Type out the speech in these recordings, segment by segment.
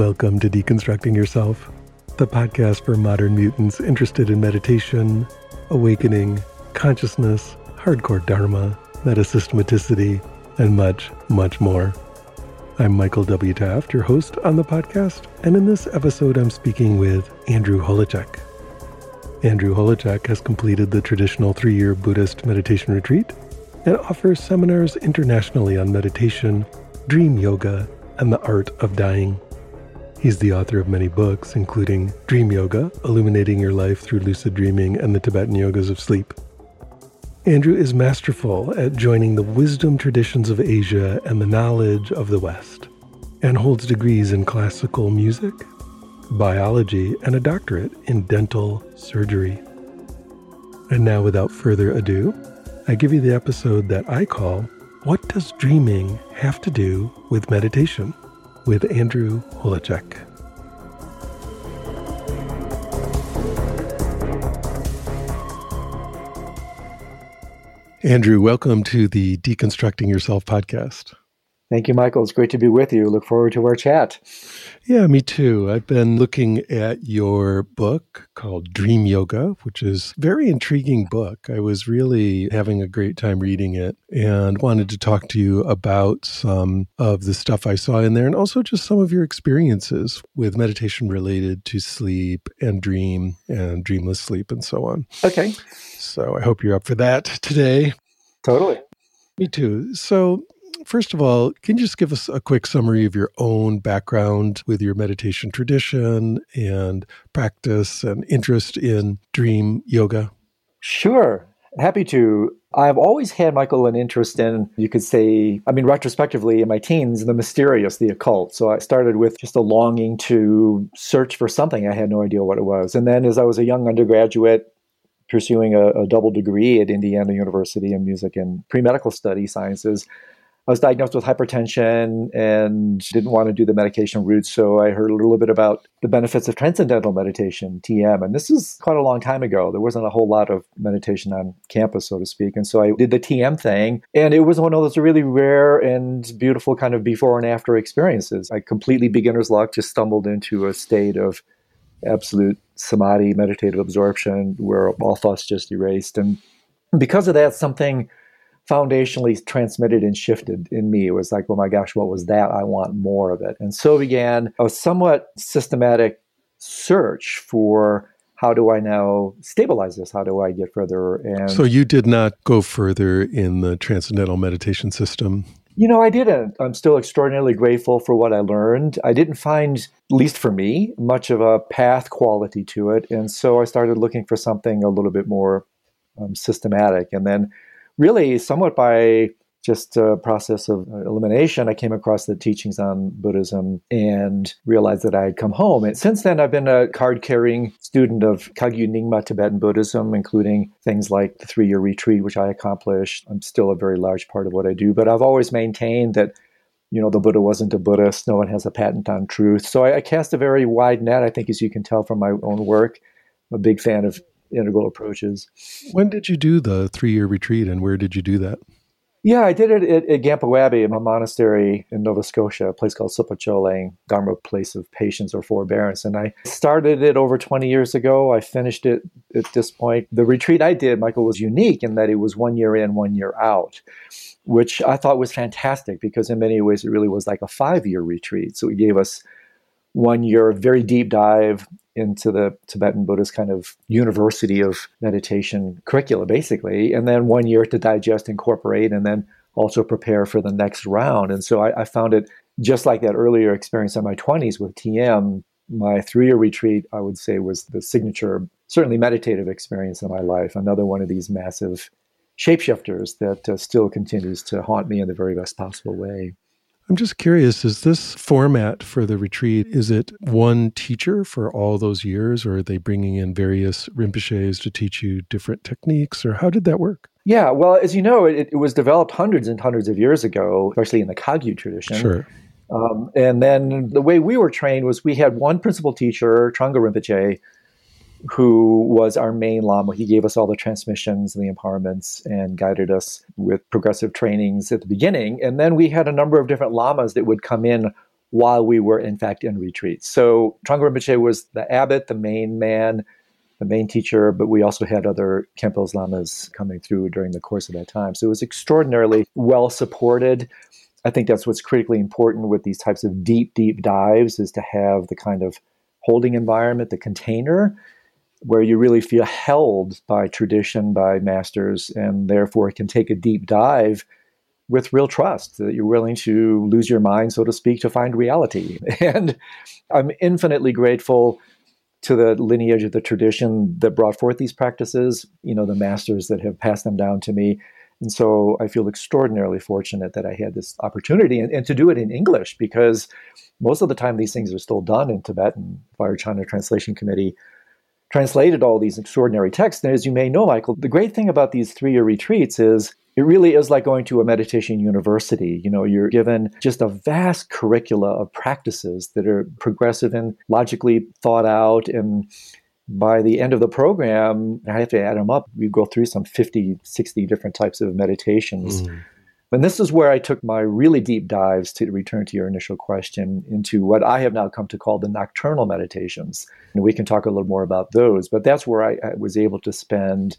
Welcome to Deconstructing Yourself, the podcast for modern mutants interested in meditation, awakening, consciousness, hardcore dharma, metasystematicity, and much, much more. I'm Michael W. Taft, your host on the podcast, and in this episode, I'm speaking with Andrew Holecek. Andrew Holecek has completed the traditional three year Buddhist meditation retreat and offers seminars internationally on meditation, dream yoga, and the art of dying. He's the author of many books, including Dream Yoga, Illuminating Your Life Through Lucid Dreaming and the Tibetan Yogas of Sleep. Andrew is masterful at joining the wisdom traditions of Asia and the knowledge of the West, and holds degrees in classical music, biology, and a doctorate in dental surgery. And now, without further ado, I give you the episode that I call What Does Dreaming Have to Do with Meditation? With Andrew Holecek. Andrew, welcome to the Deconstructing Yourself podcast. Thank you, Michael. It's great to be with you. Look forward to our chat. Yeah, me too. I've been looking at your book called Dream Yoga, which is a very intriguing book. I was really having a great time reading it and wanted to talk to you about some of the stuff I saw in there and also just some of your experiences with meditation related to sleep and dream and dreamless sleep and so on. Okay. So I hope you're up for that today. Totally. Me too. So first of all, can you just give us a quick summary of your own background with your meditation tradition and practice and interest in dream yoga? Sure. Happy to. I've always had, Michael, an interest in, you could say, I mean, retrospectively in my teens, the mysterious, the occult. So I started with just a longing to search for something. I had no idea what it was. And then as I was a young undergraduate, pursuing a, a double degree at Indiana University in music and pre medical study sciences, I was diagnosed with hypertension and didn't want to do the medication route. So I heard a little bit about the benefits of transcendental meditation, TM. And this is quite a long time ago. There wasn't a whole lot of meditation on campus, so to speak. And so I did the TM thing. And it was one of those really rare and beautiful kind of before and after experiences. I completely beginner's luck, just stumbled into a state of absolute samadhi, meditative absorption, where all thoughts just erased. And because of that, something foundationally transmitted and shifted in me. It was like, oh my gosh, what was that? I want more of it. And so began a somewhat systematic search for how do I now stabilize this? How do I get further? And so you did not go further in the transcendental meditation system. You know, I didn't. I'm still extraordinarily grateful for what I learned. I didn't find, at least for me, much of a path quality to it. And so I started looking for something a little bit more um, systematic. And then really somewhat by just a process of elimination, I came across the teachings on Buddhism and realized that I had come home. And since then, I've been a card carrying student of Kagyu Nyingma Tibetan Buddhism, including things like the three year retreat, which I accomplished. I'm still a very large part of what I do, but I've always maintained that. You know, the Buddha wasn't a Buddhist. No one has a patent on truth. So I, I cast a very wide net, I think, as you can tell from my own work. I'm a big fan of integral approaches. When did you do the three year retreat and where did you do that? Yeah, I did it at, at Gampo Abbey, a monastery in Nova Scotia, a place called Sopa Choling, Dharma place of patience or forbearance. And I started it over 20 years ago. I finished it at this point. The retreat I did, Michael, was unique in that it was one year in, one year out, which I thought was fantastic because in many ways it really was like a five year retreat. So it gave us one year very deep dive into the Tibetan Buddhist kind of university of meditation curricula, basically, and then one year to digest, incorporate, and then also prepare for the next round. And so I, I found it just like that earlier experience in my 20s with TM. My three year retreat, I would say, was the signature, certainly meditative experience in my life. Another one of these massive shapeshifters that uh, still continues to haunt me in the very best possible way. I'm just curious, is this format for the retreat, is it one teacher for all those years, or are they bringing in various Rinpoches to teach you different techniques, or how did that work? Yeah, well, as you know, it, it was developed hundreds and hundreds of years ago, especially in the Kagyu tradition. Sure. Um, and then the way we were trained was we had one principal teacher, Thrangu Rinpoche, who was our main Lama. He gave us all the transmissions and the empowerments and guided us with progressive trainings at the beginning. And then we had a number of different Lamas that would come in while we were in fact in retreat. So Thrangu Rinpoche was the abbot, the main man, the main teacher, but we also had other Khenpos Lamas coming through during the course of that time. So it was extraordinarily well supported. I think that's what's critically important with these types of deep, deep dives is to have the kind of holding environment, the container, where you really feel held by tradition, by masters, and therefore can take a deep dive with real trust that you're willing to lose your mind, so to speak, to find reality. And I'm infinitely grateful to the lineage of the tradition that brought forth these practices, you know, the masters that have passed them down to me. And so I feel extraordinarily fortunate that I had this opportunity and, and to do it in English because most of the time these things are still done in Tibetan. Vairochana Translation Committee translated all these extraordinary texts. And as you may know, Michael, the great thing about these three year retreats is it really is like going to a meditation university. You know, you're given just a vast curricula of practices that are progressive and logically thought out. And by the end of the program, I have to add them up. We go through some 50, 60 different types of meditations. Mm. And this is where I took my really deep dives to return to your initial question into what I have now come to call the nocturnal meditations. And we can talk a little more about those, but that's where I, I was able to spend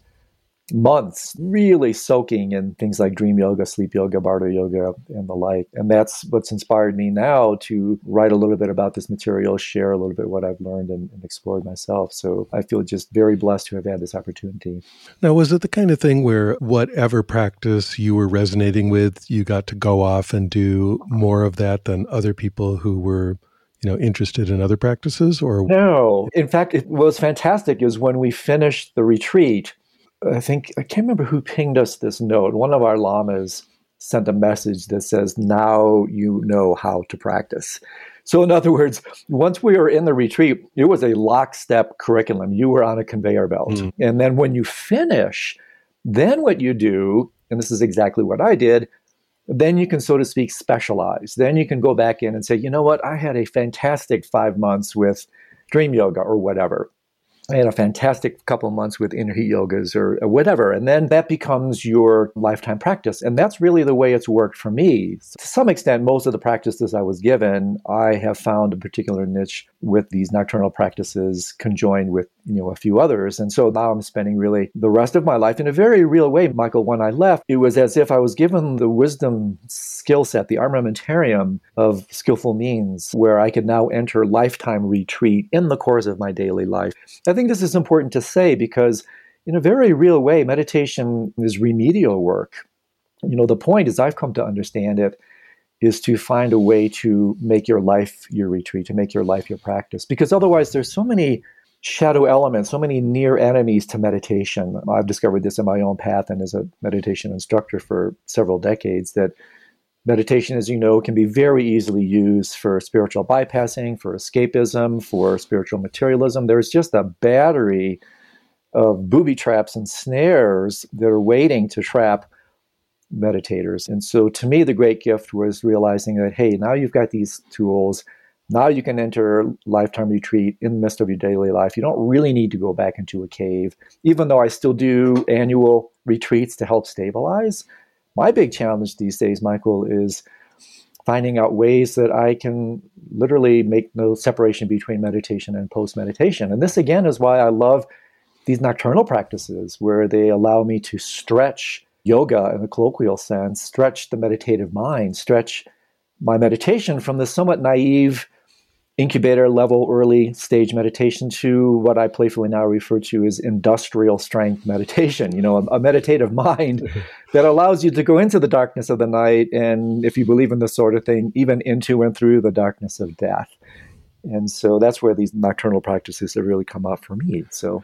months really soaking in things like dream yoga, sleep yoga, bardo yoga, and the like. And that's what's inspired me now to write a little bit about this material, share a little bit what I've learned and, and explored myself. So I feel just very blessed to have had this opportunity. Now, was it the kind of thing where whatever practice you were resonating with, you got to go off and do more of that than other people who were? you know interested in other practices or no in fact it was fantastic is when we finished the retreat I think I can't remember who pinged us this note. One of our lamas sent a message that says, "Now you know how to practice." So, in other words, once we were in the retreat, it was a lockstep curriculum. You were on a conveyor belt, mm. and then when you finish, then what you do, and this is exactly what I did. Then you can, so to speak, specialize. Then you can go back in and say, you know what, I had a fantastic five months with dream yoga or whatever I had a fantastic couple of months with inner heat yogas or whatever. And then that becomes your lifetime practice. And that's really the way it's worked for me. To some extent, most of the practices I was given, I have found a particular niche with these nocturnal practices conjoined with, you know, a few others. And so now I'm spending really the rest of my life in a very real way. Michael, when I left, it was as if I was given the wisdom skill set, the armamentarium of skillful means, where I could now enter lifetime retreat in the course of my daily life. I think this is important to say because, in a very real way, meditation is remedial work. You know, the point, as I've come to understand it, is to find a way to make your life your retreat, to make your life your practice. Because otherwise, there's so many shadow elements, so many near enemies to meditation. I've discovered this in my own path and as a meditation instructor for several decades that Meditation, as you know, can be very easily used for spiritual bypassing, for escapism, for spiritual materialism. There's just a battery of booby traps and snares that are waiting to trap meditators. And so to me, the great gift was realizing that, hey, now you've got these tools. Now you can enter lifetime retreat in the midst of your daily life. You don't really need to go back into a cave, even though I still do annual retreats to help stabilize. My big challenge these days, Michael, is finding out ways that I can literally make no separation between meditation and post meditation. And this, again, is why I love these nocturnal practices where they allow me to stretch yoga in a colloquial sense, stretch the meditative mind, stretch my meditation from the somewhat naive incubator level early stage meditation to what I playfully now refer to as industrial strength meditation, you know, a, a, meditative mind that allows you to go into the darkness of the night and, if you believe in this sort of thing, even into and through the darkness of death. And so that's where these nocturnal practices have really come up for me. So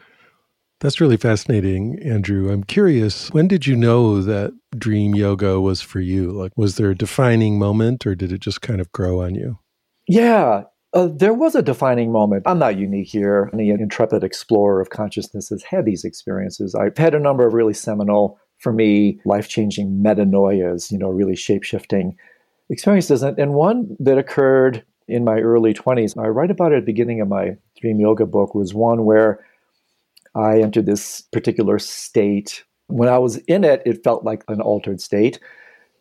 that's really fascinating, Andrew. I'm curious, when did you know that dream yoga was for you? Like, was there a defining moment or did it just kind of grow on you? Yeah, uh, there was a defining moment. I'm not unique here. Any intrepid explorer of consciousness has had these experiences. I've had a number of really seminal, for me, life changing metanoias, you know, really shape shifting experiences. And, one that occurred in my early 20s, I write about it at the beginning of my Dream Yoga book, was one where I entered this particular state. When I was in it, it felt like an altered state.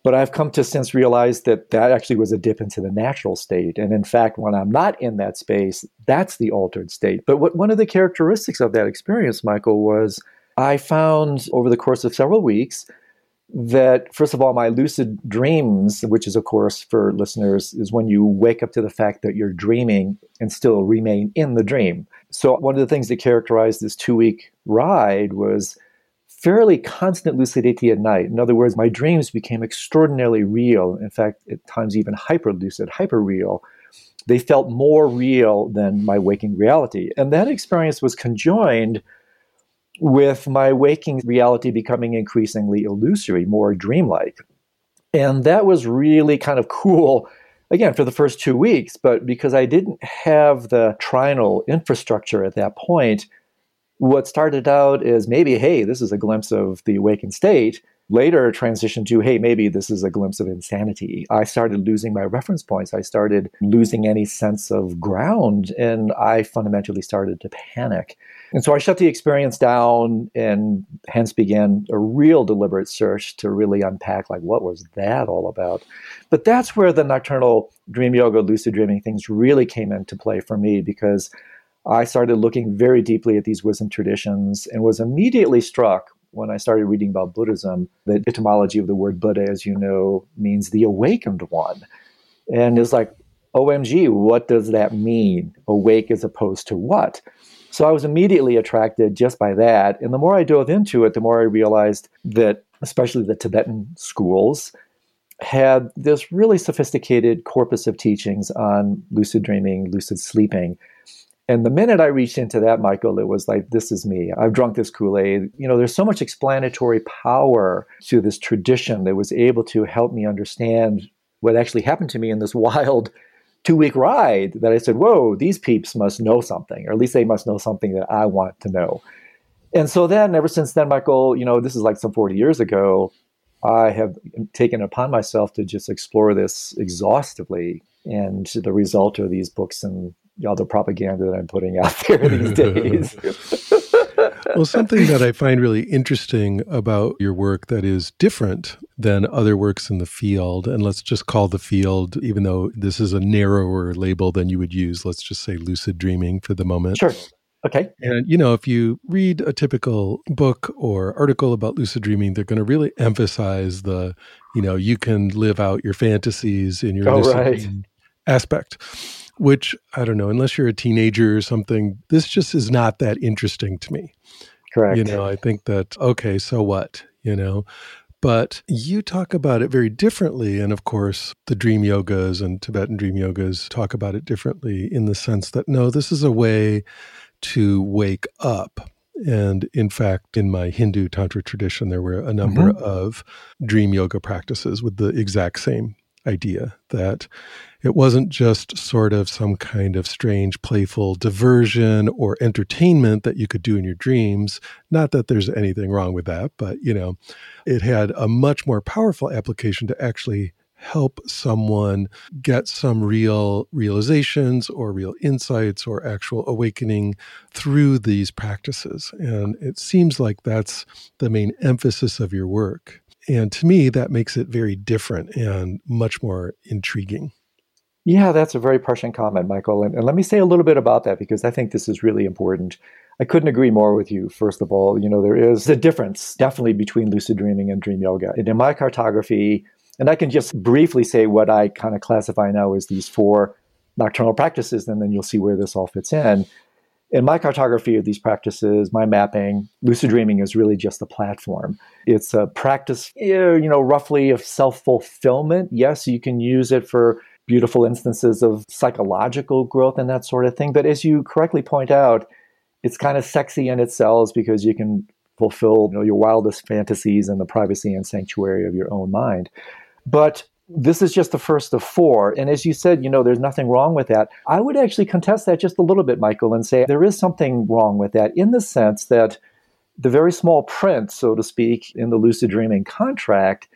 But I've come to since realize that that actually was a dip into the natural state. And in fact, when I'm not in that space, that's the altered state. But what, one of the characteristics of that experience, Michael, was I found over the course of several weeks that, first of all, my lucid dreams, which is, of course, for listeners, is when you wake up to the fact that you're dreaming and still remain in the dream. So, one of the things that characterized this two week ride was fairly constant lucidity at night. In other words, my dreams became extraordinarily real. In fact, at times even hyper lucid, hyper real. They felt more real than my waking reality. And that experience was conjoined with my waking reality becoming increasingly illusory, more dreamlike. And that was really kind of cool, again, for the first two weeks. But because I didn't have the trinal infrastructure at that point, what started out as maybe, hey, this is a glimpse of the awakened state, later transitioned to, hey, maybe this is a glimpse of insanity. I started losing my reference points. I started losing any sense of ground, and I fundamentally started to panic. And so I shut the experience down and hence began a real deliberate search to really unpack like what was that all about. But that's where the nocturnal dream yoga, lucid dreaming things really came into play for me because I started looking very deeply at these wisdom traditions and was immediately struck when I started reading about Buddhism. The etymology of the word Buddha, as you know, means the awakened one. And it's like, OMG, what does that mean? Awake as opposed to what? So I was immediately attracted just by that. And the more I dove into it, the more I realized that, especially the Tibetan schools, had this really sophisticated corpus of teachings on lucid dreaming, lucid sleeping and the minute I reached into that, Michael, it was like, this is me. I've drunk this Kool Aid. You know, there's so much explanatory power to this tradition that was able to help me understand what actually happened to me in this wild two week ride that I said, whoa, these peeps must know something, or at least they must know something that I want to know. And so then, ever since then, Michael, you know, this is like some 40 years ago, I have taken upon myself to just explore this exhaustively. And the result are these books and all the propaganda that I'm putting out there these days. well, something that I find really interesting about your work that is different than other works in the field, and let's just call the field, even though this is a narrower label than you would use, let's just say lucid dreaming for the moment. Sure. Okay. And, you know, if you read a typical book or article about lucid dreaming, they're going to really emphasize the, you know, you can live out your fantasies in your oh, lucid right. aspect which I don't know, unless you're a teenager or something, this just is not that interesting to me. Correct. You know, I think that, okay, so what, you know? But you talk about it very differently. And of course, the dream yogas and Tibetan dream yogas talk about it differently in the sense that no, this is a way to wake up. And in fact, in my Hindu Tantra tradition, there were a number mm-hmm. of dream yoga practices with the exact same idea that it wasn't just sort of some kind of strange, playful diversion or entertainment that you could do in your dreams. Not that there's anything wrong with that, but you know, it had a much more powerful application to actually help someone get some real realizations or real insights or actual awakening through these practices. And it seems like that's the main emphasis of your work. And to me, that makes it very different and much more intriguing. Yeah, that's a very prescient comment, Michael. And, and, let me say a little bit about that because I think this is really important. I couldn't agree more with you. First of all, you know, there is a difference definitely between lucid dreaming and dream yoga. And in my cartography, and I can just briefly say what I kind of classify now as these four nocturnal practices, and then you'll see where this all fits in in my cartography of these practices, my mapping, lucid dreaming is really just a platform. It's a practice, eh, you know, roughly of self fulfillment. Yes, you can use it for beautiful instances of psychological growth and that sort of thing. But as you correctly point out, it's kind of sexy in itself because you can fulfill you know, your wildest fantasies in the privacy and sanctuary of your own mind. But this is just the first of four. And as you said, you know, there's nothing wrong with that. I would actually contest that just a little bit, Michael, and say there is something wrong with that in the sense that the very small print, so to speak, in the lucid dreaming contract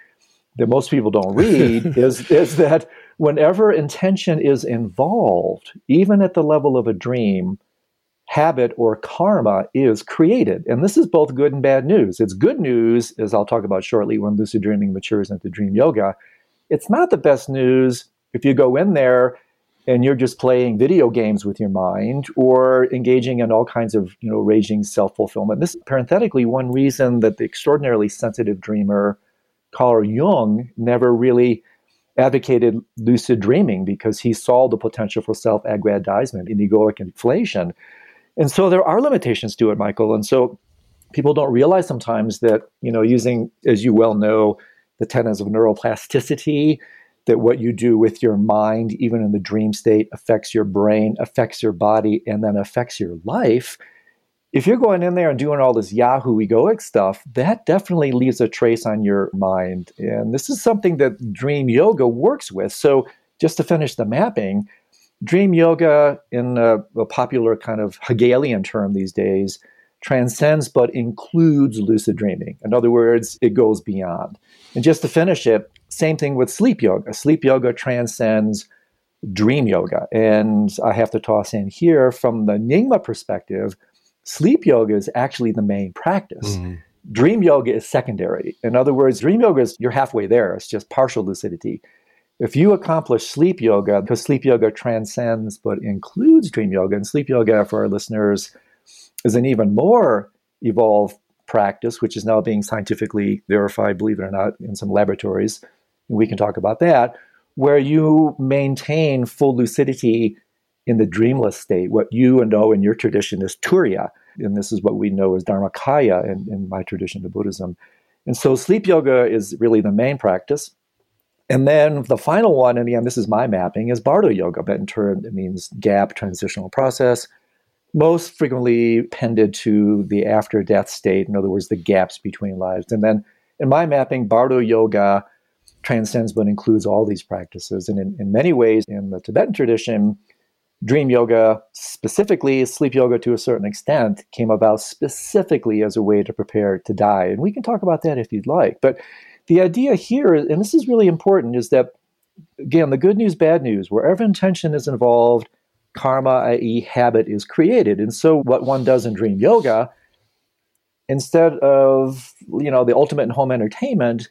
that most people don't read is, is that whenever intention is involved, even at the level of a dream, habit or karma is created. And this is both good and bad news. It's good news, as I'll talk about shortly when lucid dreaming matures into dream yoga. It's not the best news if you go in there and you're just playing video games with your mind or engaging in all kinds of you know raging self-fulfillment this is parenthetically one reason that the extraordinarily sensitive dreamer carl jung never really advocated lucid dreaming because he saw the potential for self-aggrandizement and egoic inflation and so there are limitations to it michael and so people don't realize sometimes that you know using as you well know the tenets of neuroplasticity that what you do with your mind, even in the dream state, affects your brain, affects your body, and then affects your life. If you're going in there and doing all this Yahoo egoic stuff, that definitely leaves a trace on your mind. And this is something that Dream Yoga works with. So, just to finish the mapping, Dream Yoga, in a, a popular kind of Hegelian term these days, transcends but includes lucid dreaming. In other words, it goes beyond. And just to finish it, same thing with sleep yoga. Sleep yoga transcends dream yoga. And I have to toss in here from the Nyingma perspective, sleep yoga is actually the main practice. Mm. Dream yoga is secondary. In other words, dream yoga is you're halfway there. It's just partial lucidity. If you accomplish sleep yoga, because sleep yoga transcends but includes dream yoga, and sleep yoga for our listeners is an even more evolved practice, which is now being scientifically verified, believe it or not, in some laboratories we can talk about that, where you maintain full lucidity in the dreamless state, what you know in your tradition is turiya. And this is what we know as Dharmakaya in, in my tradition of Buddhism. And so sleep yoga is really the main practice. And then the final one, and again, this is my mapping, is Bardo yoga. But in turn, it means gap, transitional process, most frequently pended to the after death state, in other words, the gaps between lives. And then in my mapping, Bardo yoga transcends but includes all these practices. And in, in many ways, in the Tibetan tradition, dream yoga, specifically sleep yoga to a certain extent, came about specifically as a way to prepare to die. And we can talk about that if you'd like. But the idea here, and this is really important, is that, again, the good news, bad news, wherever intention is involved, karma, i.e., habit, is created. And so, what one does in dream yoga, instead of you know the ultimate in home entertainment,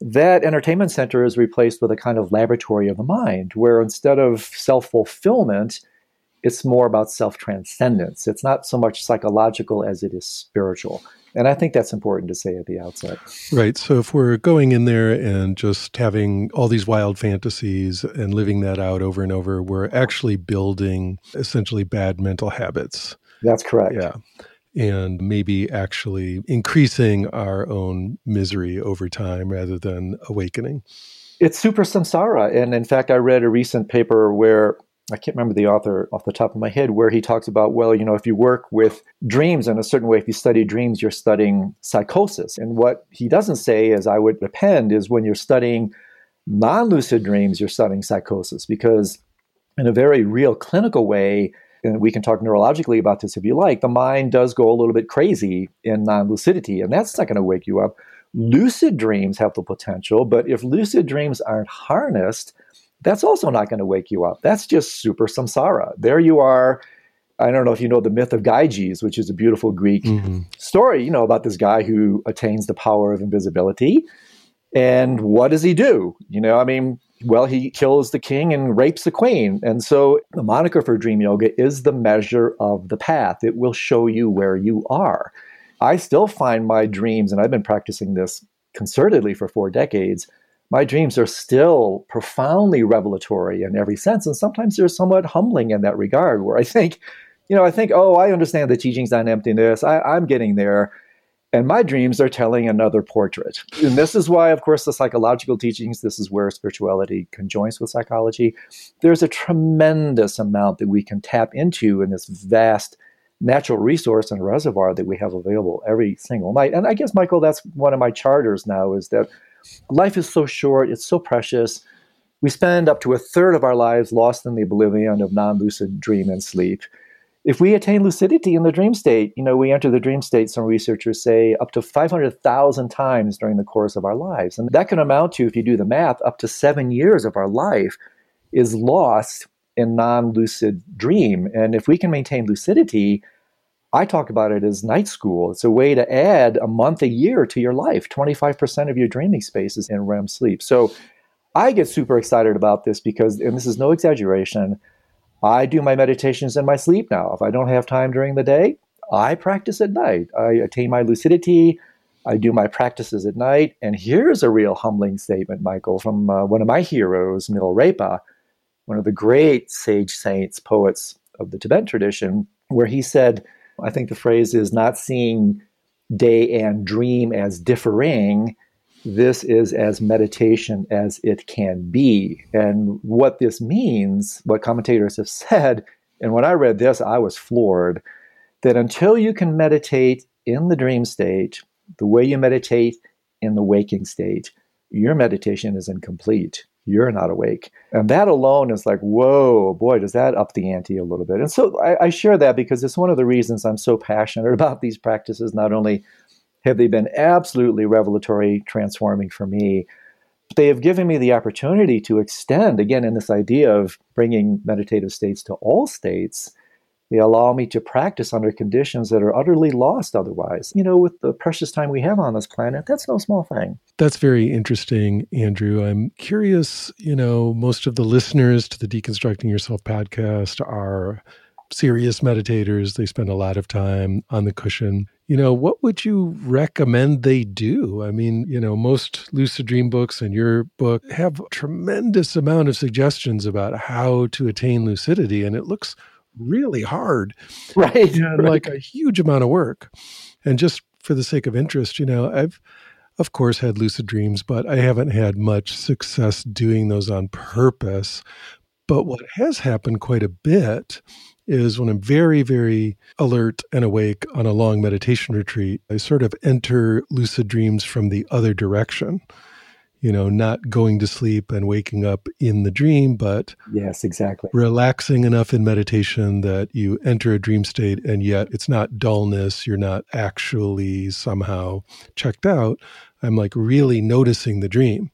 that entertainment center is replaced with a kind of laboratory of the mind, where instead of self fulfillment, it's more about self transcendence. It's not so much psychological as it is spiritual. And I think that's important to say at the outset. Right. So if we're going in there and just having all these wild fantasies and living that out over and over, we're actually building essentially bad mental habits. That's correct. Yeah and maybe actually increasing our own misery over time rather than awakening. It's super samsara. And in fact, I read a recent paper where I can't remember the author off the top of my head, where he talks about, well, you know, if you work with dreams in a certain way, if you study dreams, you're studying psychosis. And what he doesn't say, as I would append, is when you're studying non lucid dreams, you're studying psychosis because, in a very real clinical way, and we can talk neurologically about this if you like, the mind does go a little bit crazy in non lucidity, and that's not going to wake you up. Lucid dreams have the potential, but if lucid dreams aren't harnessed, that's also not going to wake you up. That's just super samsara. There you are. I don't know if you know the myth of Gyges, which is a beautiful Greek mm-hmm. story, you know, about this guy who attains the power of invisibility. And what does he do? You know, I mean, well, he kills the king and rapes the queen. And so the moniker for dream yoga is the measure of the path. It will show you where you are. I still find my dreams, and I've been practicing this concertedly for four decades. My dreams are still profoundly revelatory in every sense. And sometimes they're somewhat humbling in that regard, where I think, you know, I think, oh, I understand the teachings on emptiness. I, I'm getting there. And my dreams are telling another portrait. And this is why, of course, the psychological teachings, this is where spirituality conjoins with psychology. There's a tremendous amount that we can tap into in this vast natural resource and reservoir that we have available every single night. And I guess, Michael, that's one of my charters now is that life is so short, it's so precious. We spend up to a third of our lives lost in the oblivion of non lucid dream and sleep if we attain lucidity in the dream state, you know, we enter the dream state, some researchers say, up to 500,000 times during the course of our lives. And that can amount to, if you do the math, up to seven years of our life is lost in non lucid dream. And if we can maintain lucidity, I talk about it as night school. It's a way to add a month a year to your life. 25% of your dreaming space is in REM sleep. So I get super excited about this because, and this is no exaggeration, I do my meditations in my sleep now. If I don't have time during the day, I practice at night. I attain my lucidity. I do my practices at night. And here's a real humbling statement, Michael, from uh, one of my heroes, Milarepa, one of the great sage saints, poets of the Tibetan tradition, where he said, I think the phrase is not seeing day and dream as differing. This is as meditation as it can be. And what this means, what commentators have said, and when I read this, I was floored that until you can meditate in the dream state, the way you meditate in the waking state, your meditation is incomplete. You're not awake. And that alone is like, whoa, boy, does that up the ante a little bit. And so I, I share that because it's one of the reasons I'm so passionate about these practices. Not only have they been absolutely revelatory, transforming for me, but they have given me the opportunity to extend, again, in this idea of bringing meditative states to all states they allow me to practice under conditions that are utterly lost otherwise. You know, with the precious time we have on this planet, that's no small thing. That's very interesting, Andrew. I'm curious, you know, most of the listeners to the Deconstructing Yourself podcast are serious meditators. They spend a lot of time on the cushion. You know, what would you recommend they do? I mean, you know, most lucid dream books and your book have a tremendous amount of suggestions about how to attain lucidity and it looks really hard. Right. And right. like a huge amount of work. And just for the sake of interest, you know, I've, of course, had lucid dreams, but I haven't had much success doing those on purpose. But what has happened quite a bit is when I'm very, very alert and awake on a long meditation retreat, I sort of enter lucid dreams from the other direction you know, not going to sleep and waking up in the dream, but yes, exactly. Relaxing enough in meditation that you enter a dream state and yet it's not dullness. You're not actually somehow checked out. I'm like really noticing the dream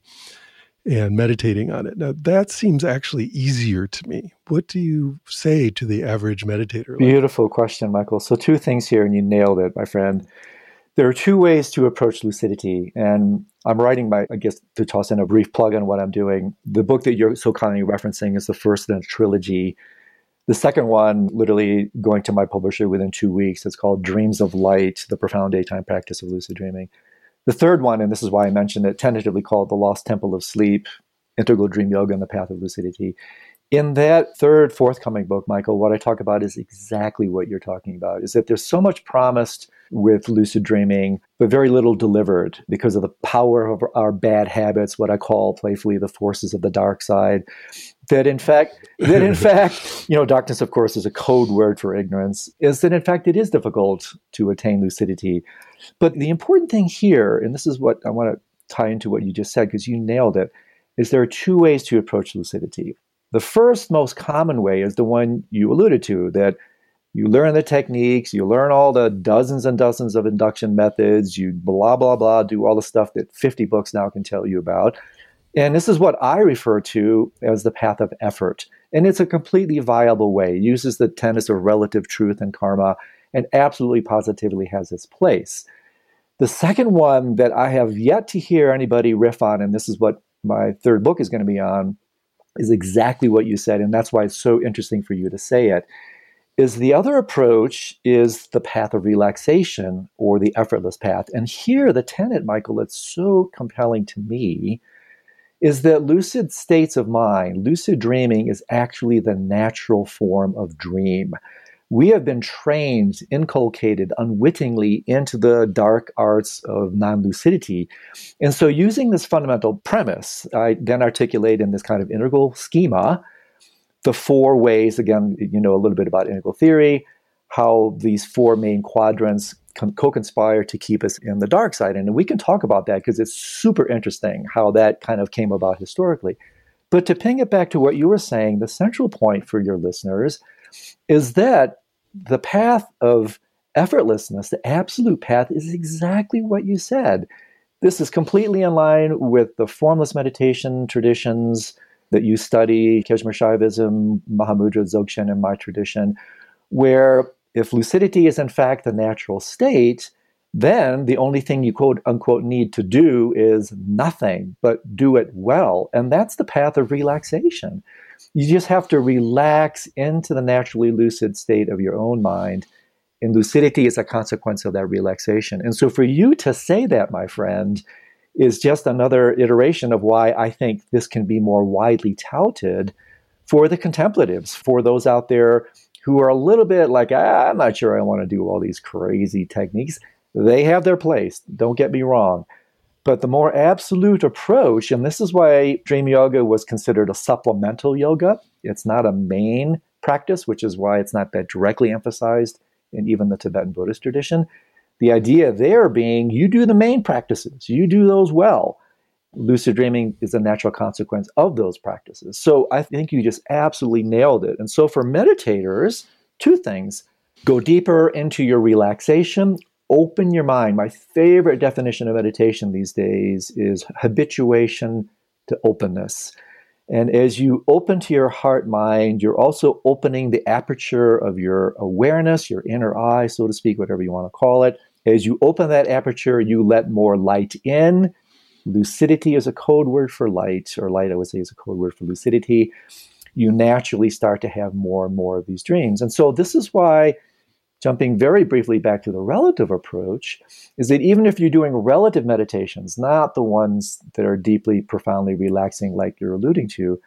and meditating on it. Now, that seems actually easier to me. What do you say to the average meditator? Beautiful question, Michael. So, two things here, and you nailed it, my friend. There are two ways to approach lucidity, and I'm writing my, I guess, to toss in a brief plug on what I'm doing. The book that you're so kindly referencing is the first in a trilogy. The second one, literally going to my publisher within two weeks, it's called Dreams of Light The Profound Daytime Practice of Lucid Dreaming. The third one, and this is why I mentioned it, tentatively called The Lost Temple of Sleep Integral Dream Yoga and the Path of Lucidity. In that third, forthcoming book, Michael, what I talk about is exactly what you're talking about is that there's so much promised with lucid dreaming, but very little delivered because of the power of our bad habits, what I call playfully the forces of the dark side. That in fact, that in fact, you know, darkness, of course, is a code word for ignorance, is that in fact it is difficult to attain lucidity. But the important thing here, and this is what I want to tie into what you just said, because you nailed it, is there are two ways to approach lucidity. The first most common way is the one you alluded to that you learn the techniques, you learn all the dozens and dozens of induction methods, you blah, blah, blah, do all the stuff that 50 books now can tell you about. And this is what I refer to as the path of effort. And it's a completely viable way. It uses the tenets of relative truth and karma and absolutely positively has its place. The second one that I have yet to hear anybody riff on, and this is what my third book is going to be on, is exactly what you said. And that's why it's so interesting for you to say it is the other approach is the path of relaxation or the effortless path. And here, the tenet, Michael, that's so compelling to me is that lucid states of mind, lucid dreaming is actually the natural form of dream. We have been trained, inculcated unwittingly into the dark arts of non lucidity. And so, using this fundamental premise, I then articulate in this kind of integral schema the four ways, again, you know a little bit about integral theory, how these four main quadrants co conspire to keep us in the dark side. And we can talk about that because it's super interesting how that kind of came about historically. But to ping it back to what you were saying, the central point for your listeners is that the path of effortlessness, the absolute path, is exactly what you said. This is completely in line with the formless meditation traditions that you study, Kashmir Shaivism, Mahamudra, Dzogchen, in my tradition, where if lucidity is in fact the natural state, then the only thing you quote unquote need to do is nothing, but do it well. And that's the path of relaxation. You just have to relax into the naturally lucid state of your own mind. And lucidity is a consequence of that relaxation. And so for you to say that, my friend, is just another iteration of why I think this can be more widely touted for the contemplatives, for those out there who are a little bit like, ah, I'm not sure I want to do all these crazy techniques. They have their place, don't get me wrong. But the more absolute approach, and this is why dream yoga was considered a supplemental yoga, it's not a main practice, which is why it's not that directly emphasized in even the Tibetan Buddhist tradition. The idea there being you do the main practices, you do those well. Lucid dreaming is a natural consequence of those practices. So I think you just absolutely nailed it. And so for meditators, two things go deeper into your relaxation, open your mind. My favorite definition of meditation these days is habituation to openness. And as you open to your heart mind, you're also opening the aperture of your awareness, your inner eye, so to speak, whatever you want to call it. As you open that aperture, you let more light in. Lucidity is a code word for light, or light, I would say, is a code word for lucidity. You naturally start to have more and more of these dreams. And so, this is why, jumping very briefly back to the relative approach, is that even if you're doing relative meditations, not the ones that are deeply, profoundly relaxing, like you're alluding to,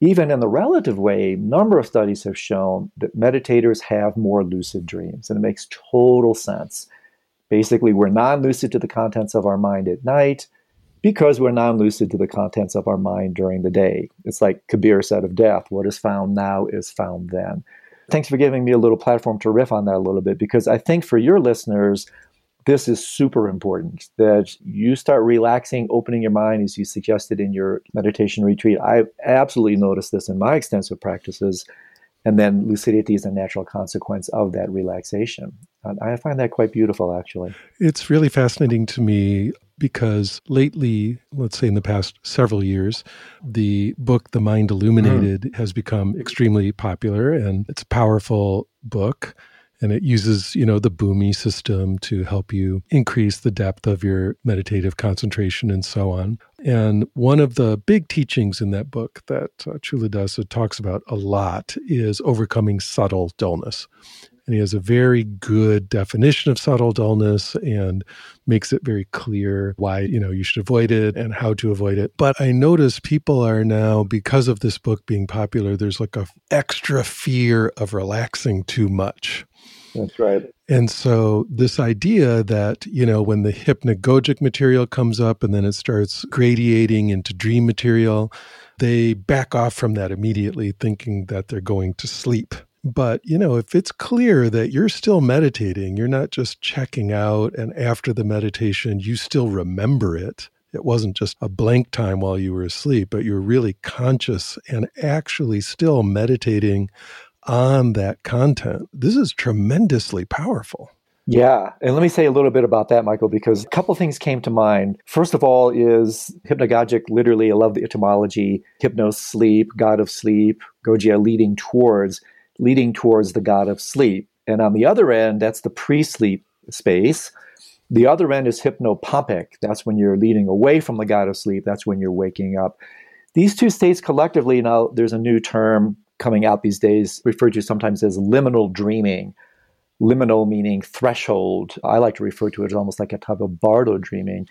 even in the relative way, number of studies have shown that meditators have more lucid dreams, and it makes total sense. Basically, we're non lucid to the contents of our mind at night because we're non lucid to the contents of our mind during the day. It's like Kabir said of death what is found now is found then. Thanks for giving me a little platform to riff on that a little bit because I think for your listeners, this is super important that you start relaxing, opening your mind as you suggested in your meditation retreat. I absolutely noticed this in my extensive practices. And then lucidity is a natural consequence of that relaxation. And I find that quite beautiful, actually. It's really fascinating to me because lately, let's say in the past several years, the book The Mind Illuminated mm. has become extremely popular and it's a powerful book and it uses you know the bhumi system to help you increase the depth of your meditative concentration and so on. And one of the big teachings in that book that uh, Culadasa talks about a lot is overcoming subtle dullness and he has a very good definition of subtle dullness and makes it very clear why you know you should avoid it and how to avoid it but i notice people are now because of this book being popular there's like a extra fear of relaxing too much that's right. And so, this idea that, you know, when the hypnagogic material comes up and then it starts gradiating into dream material, they back off from that immediately, thinking that they're going to sleep. But, you know, if it's clear that you're still meditating, you're not just checking out, and after the meditation, you still remember it. It wasn't just a blank time while you were asleep, but you're really conscious and actually still meditating on that content. This is tremendously powerful. Yeah. And let me say a little bit about that, Michael, because a couple things came to mind. First of all, is hypnagogic literally, I love the etymology, hypnos sleep, god of sleep, gogia leading towards, leading towards the god of sleep. And on the other end, that's the pre sleep space. The other end is hypnopompic. That's when you're leading away from the god of sleep. That's when you're waking up. These two states collectively, now there's a new term coming out these days referred to sometimes as liminal dreaming. Liminal meaning threshold. I like to refer to it as almost like a type of bardo dreaming.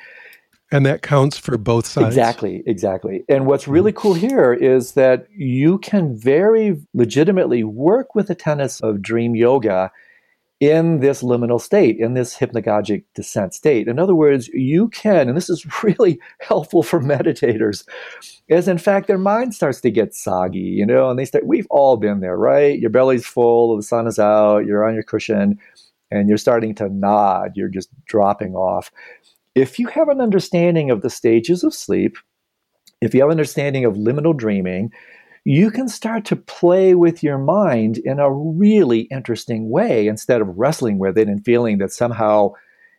And that counts for both sides. Exactly, exactly. And what's really mm. cool here is that you can very legitimately work with the tenets of dream yoga in this liminal state, in this hypnagogic descent state. In other words, you can, and this is really helpful for meditators, is in fact their mind starts to get soggy, you know, and they start, we've all been there, right? Your belly's full, the sun is out, you're on your cushion, and you're starting to nod, you're just dropping off. If you have an understanding of the stages of sleep, if you have an understanding of liminal dreaming, you can start to play with your mind in a really interesting way instead of wrestling with it and feeling that somehow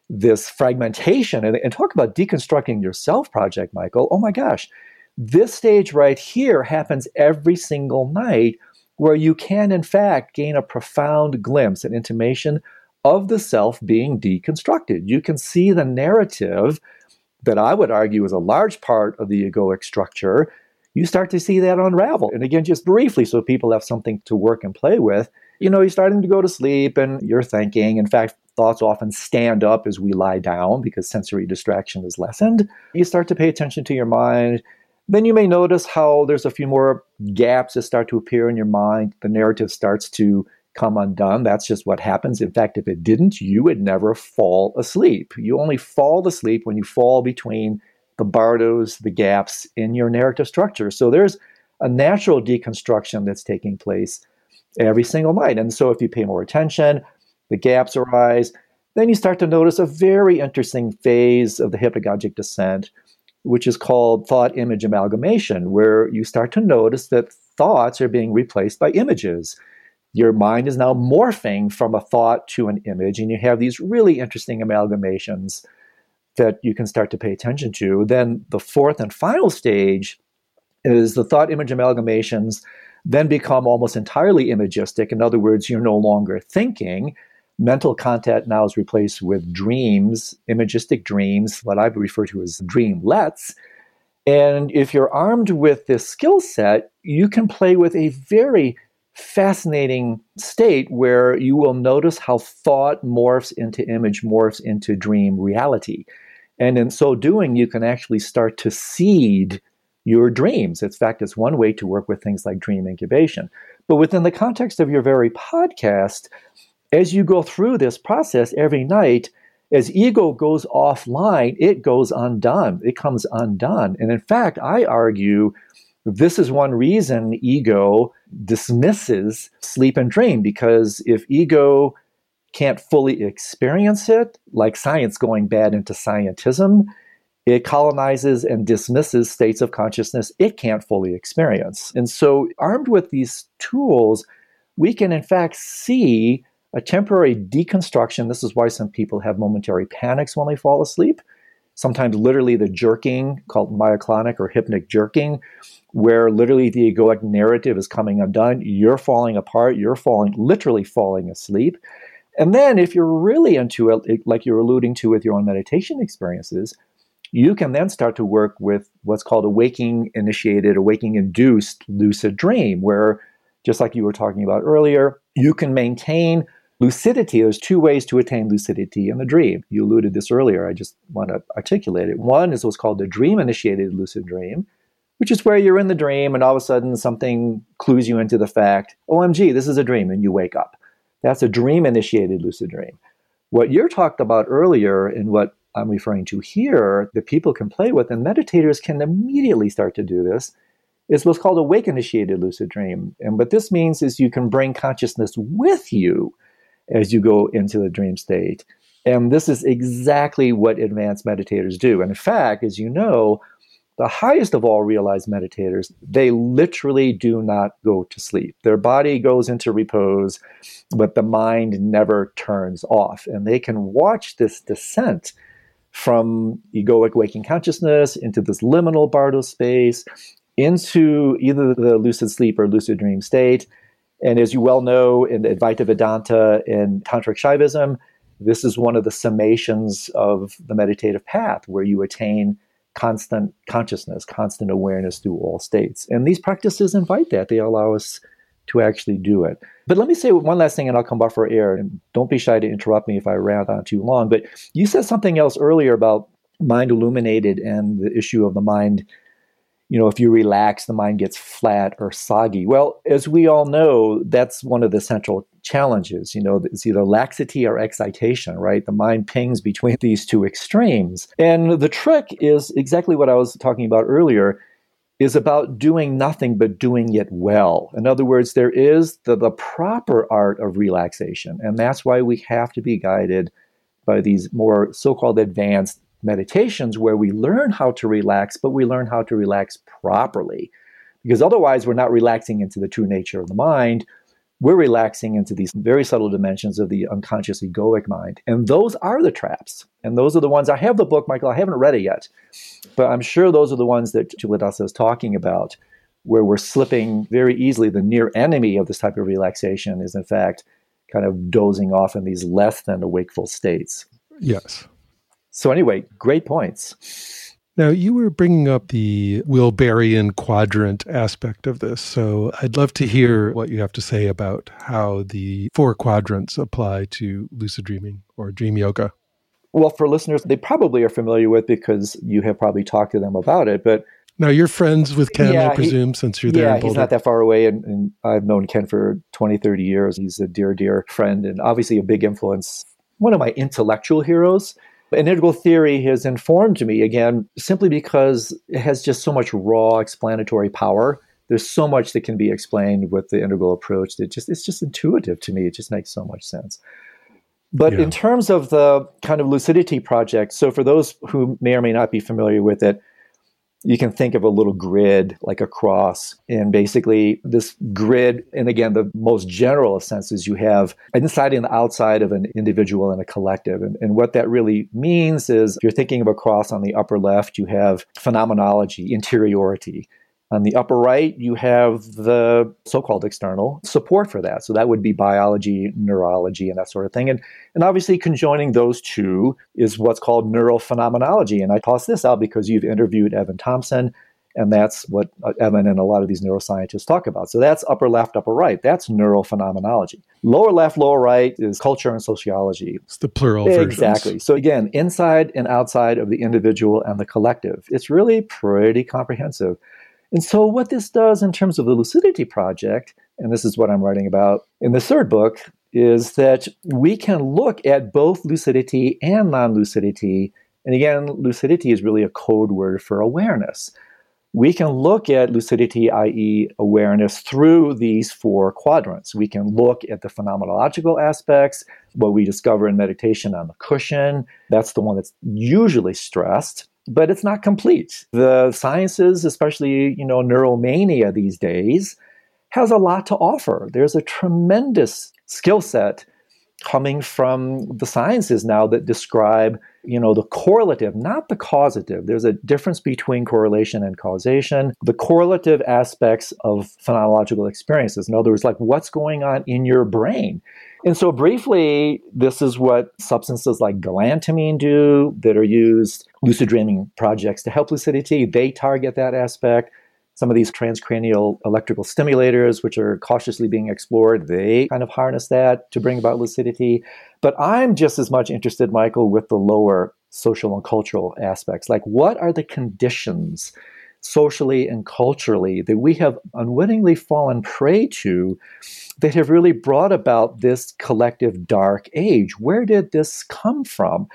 this fragmentation and, and talk about deconstructing yourself project michael. Oh my gosh This stage right here happens every single night where you can, in fact, gain a profound glimpse, an intimation of the self being deconstructed. You can see the narrative that I would argue is a large part of the egoic structure. You start to see that unravel. And again, just briefly, so people have something to work and play with, you know, you're starting to go to sleep and you're thinking. In fact, thoughts often stand up as we lie down because sensory distraction is lessened. You start to pay attention to your mind. Then you may notice how there's a few more gaps that start to appear in your mind. The narrative starts to come undone. That's just what happens. In fact, if it didn't, you would never fall asleep. You only fall asleep when you fall between the bardos, the gaps in your narrative structure. So there's a natural deconstruction that's taking place every single night. And so if you pay more attention, the gaps arise. Then you start to notice a very interesting phase of the hypnagogic descent, which is called thought image amalgamation, where you start to notice that thoughts are being replaced by images your mind is now morphing from a thought to an image, and you have these really interesting amalgamations that you can start to pay attention to. Then the fourth and final stage is the thought image amalgamations then become almost entirely imagistic. In other words, you're no longer thinking. Mental content now is replaced with dreams, imagistic dreams, what I refer to as dreamlets. And if you're armed with this skill set, you can play with a very fascinating state where you will notice how thought morphs into image, morphs into dream reality. And in so doing, you can actually start to seed your dreams. In fact, it's one way to work with things like dream incubation. But within the context of your very podcast, as you go through this process every night, as ego goes offline, it goes undone. It comes undone. And in fact, I argue this is one reason ego dismisses sleep and dream because if ego can't fully experience it, like science going bad into scientism, it colonizes and dismisses states of consciousness it can't fully experience. And so, armed with these tools, we can in fact see a temporary deconstruction. This is why some people have momentary panics when they fall asleep. Sometimes, literally, the jerking called myoclonic or hypnic jerking, where literally the egoic narrative is coming undone. You're falling apart. You're falling, literally falling asleep. And then, if you're really into it, like you're alluding to with your own meditation experiences, you can then start to work with what's called a waking initiated, a waking induced lucid dream, where just like you were talking about earlier, you can maintain lucidity. There's two ways to attain lucidity in the dream. You alluded this earlier. I just want to articulate it. One is what's called the dream initiated lucid dream, which is where you're in the dream and all of a sudden something clues you into the fact, OMG, this is a dream, and you wake up. That's a dream initiated lucid dream. What you're talked about earlier and what I'm referring to here that people can play with, and meditators can immediately start to do this, is what's called a wake initiated lucid dream. And what this means is you can bring consciousness with you as you go into the dream state. And this is exactly what advanced meditators do. And in fact, as you know, the highest of all realized meditators, they literally do not go to sleep. Their body goes into repose, but the mind never turns off. And they can watch this descent from egoic waking consciousness into this liminal bardo space, into either the lucid sleep or lucid dream state. And as you well know, in Advaita Vedanta and Tantric Shaivism, this is one of the summations of the meditative path where you attain constant consciousness, constant awareness through all states. And these practices invite that. They allow us to actually do it. But let me say one last thing and I'll come back for air. And don't be shy to interrupt me if I rant on too long. But you said something else earlier about mind illuminated and the issue of the mind. You know, if you relax, the mind gets flat or soggy. Well, as we all know, that's one of the central challenges. You know, it's either laxity or excitation, right? The mind pings between these two extremes. And the trick is exactly what I was talking about earlier is about doing nothing but doing it well. In other words, there is the, the proper art of relaxation. And that's why we have to be guided by these more so called advanced meditations where we learn how to relax, but we learn how to relax properly. Because otherwise, we're not relaxing into the true nature of the mind we're relaxing into these very subtle dimensions of the unconscious egoic mind. And those are the traps. And those are the ones I have the book, Michael. I haven't read it yet, but I'm sure those are the ones that Culadasa is talking about, where we're slipping very easily. The near enemy of this type of relaxation is, in fact, kind of dozing off in these less than wakeful states. Yes. So, anyway, great points. Now, you were bringing up the Wilberian quadrant aspect of this. So I'd love to hear what you have to say about how the four quadrants apply to lucid dreaming or dream yoga. Well, for listeners, they probably are familiar with because you have probably talked to them about it. But now you're friends with Ken, yeah, I presume, he, since you're there. Yeah, he's not that far away. And, and I've known Ken for 20, 30 years. He's a dear, dear friend and obviously a big influence, one of my intellectual heroes integral theory has informed me again simply because it has just so much raw explanatory power. There's so much that can be explained with the integral approach that just it's just intuitive to me. It just makes so much sense. But yeah. in terms of the kind of lucidity project, so for those who may or may not be familiar with it, you can think of a little grid like a cross. And basically, this grid, and again, the most general sense is you have inside and outside of an individual and a collective. And, and what that really means is if you're thinking of a cross on the upper left, you have phenomenology, interiority. On the upper right, you have the so called external support for that. So that would be biology, neurology, and that sort of thing. And, and obviously, conjoining those two is what's called neurophenomenology. And I toss this out because you've interviewed Evan Thompson, and that's what uh, Evan and a lot of these neuroscientists talk about. So that's upper left, upper right. That's neurophenomenology. Lower left, lower right is culture and sociology. It's the plural Exactly. Versions. So again, inside and outside of the individual and the collective. It's really pretty comprehensive. And so, what this does in terms of the Lucidity Project, and this is what I'm writing about in the third book, is that we can look at both lucidity and non lucidity. And again, lucidity is really a code word for awareness. We can look at lucidity, i.e., awareness, through these four quadrants. We can look at the phenomenological aspects, what we discover in meditation on the cushion. That's the one that's usually stressed but it's not complete. The sciences, especially, you know, neuromania these days, has a lot to offer. There's a tremendous skill set coming from the sciences now that describe you know the correlative not the causative there's a difference between correlation and causation the correlative aspects of phenomenological experiences in other words like what's going on in your brain and so briefly this is what substances like galantamine do that are used lucid dreaming projects to help lucidity they target that aspect some of these transcranial electrical stimulators, which are cautiously being explored, they kind of harness that to bring about lucidity. But I'm just as much interested, Michael, with the lower social and cultural aspects. Like, what are the conditions socially and culturally that we have unwittingly fallen prey to that have really brought about this collective dark age? Where did this come from?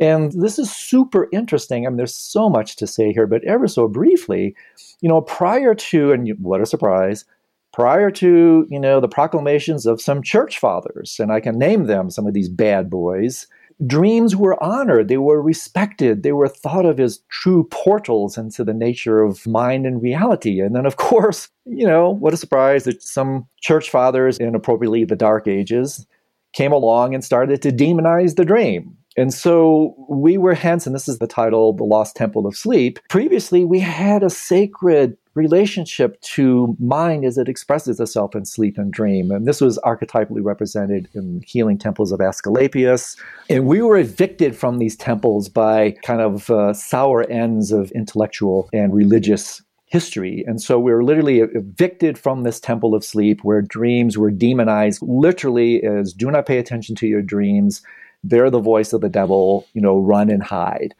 And this is super interesting. I mean, there's so much to say here, but ever so briefly, you know, prior to, and what a surprise, prior to, you know, the proclamations of some church fathers, and I can name them, some of these bad boys, dreams were honored, they were respected, they were thought of as true portals into the nature of mind and reality. And then, of course, you know, what a surprise that some church fathers, inappropriately the Dark Ages, came along and started to demonize the dream. And so we were hence, and this is the title, The Lost Temple of Sleep. Previously, we had a sacred relationship to mind as it expresses itself in sleep and dream. And this was archetypally represented in healing temples of Asclepius. And we were evicted from these temples by kind of uh, sour ends of intellectual and religious history. And so we were literally evicted from this temple of sleep where dreams were demonized literally as do not pay attention to your dreams they're the voice of the devil, you know, run and hide.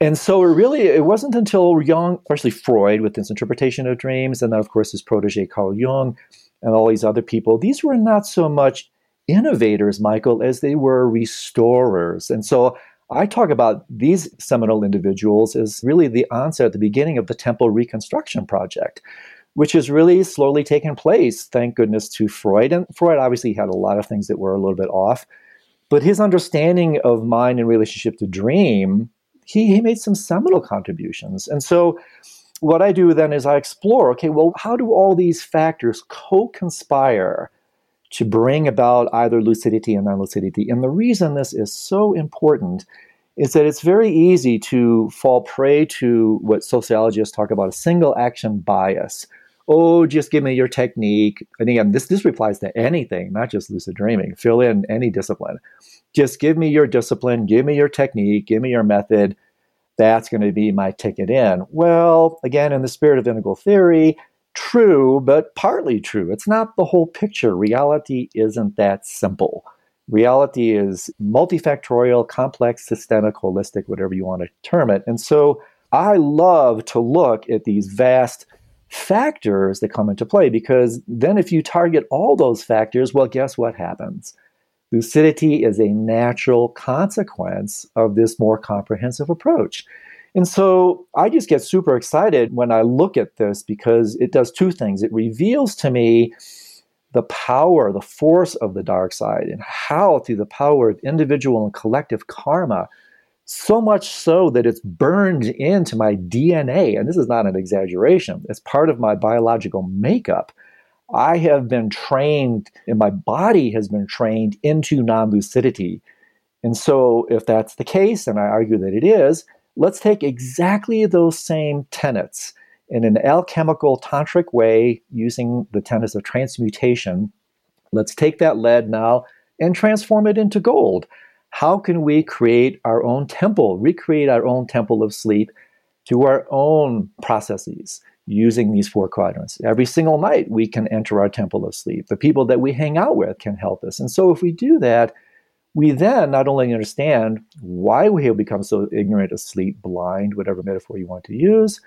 And so it really it wasn't until Jung, especially Freud with his interpretation of dreams, and then of course his protege Carl Jung and all these other people, these were not so much innovators, Michael, as they were restorers. And so I talk about these seminal individuals as really the onset the beginning of the temple reconstruction project, which has really slowly taken place, thank goodness to Freud. And Freud obviously had a lot of things that were a little bit off. But his understanding of mind in relationship to dream, he, he made some seminal contributions. And so what I do then is I explore okay, well, how do all these factors co conspire to bring about either lucidity and non lucidity. And the reason this is so important is that it's very easy to fall prey to what sociologists talk about a single action bias. Oh, just give me your technique. And again, this, this applies to anything, not just lucid dreaming. Fill in any discipline. Just give me your discipline, give me your technique, give me your method. That's going to be my ticket in. Well, again, in the spirit of integral theory, true, but partly true. It's not the whole picture. Reality isn't that simple. Reality is multifactorial, complex, systemic, holistic, whatever you want to term it. And so I love to look at these vast factors that come into play because then if you target all those factors, well, guess what happens? Lucidity is a natural consequence of this more comprehensive approach. And so I just get super excited when I look at this because it does two things. It reveals to me the power, the force of the dark side, and how through the power of individual and collective karma, so much so that it's burned into my DNA. And this is not an exaggeration, it's part of my biological makeup. I have been trained, and my body has been trained into non lucidity. And so, if that's the case, and I argue that it is, let's take exactly those same tenets in an alchemical tantric way using the tenets of transmutation. Let's take that lead now and transform it into gold. How can we create our own temple, recreate our own temple of sleep through our own processes using these four quadrants? Every single night we can enter our temple of sleep. The people that we hang out with can help us. And so if we do that, we then not only understand why we have become so ignorant, asleep, blind, whatever metaphor you want to use,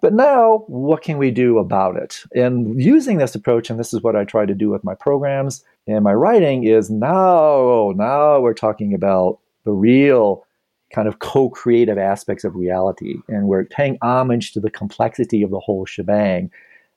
but now what can we do about it? And using this approach, and this is what I try to do with my programs and my writing, is now, now we're talking about the real kind of co-creative aspects of reality. And we're paying homage to the complexity of the whole shebang.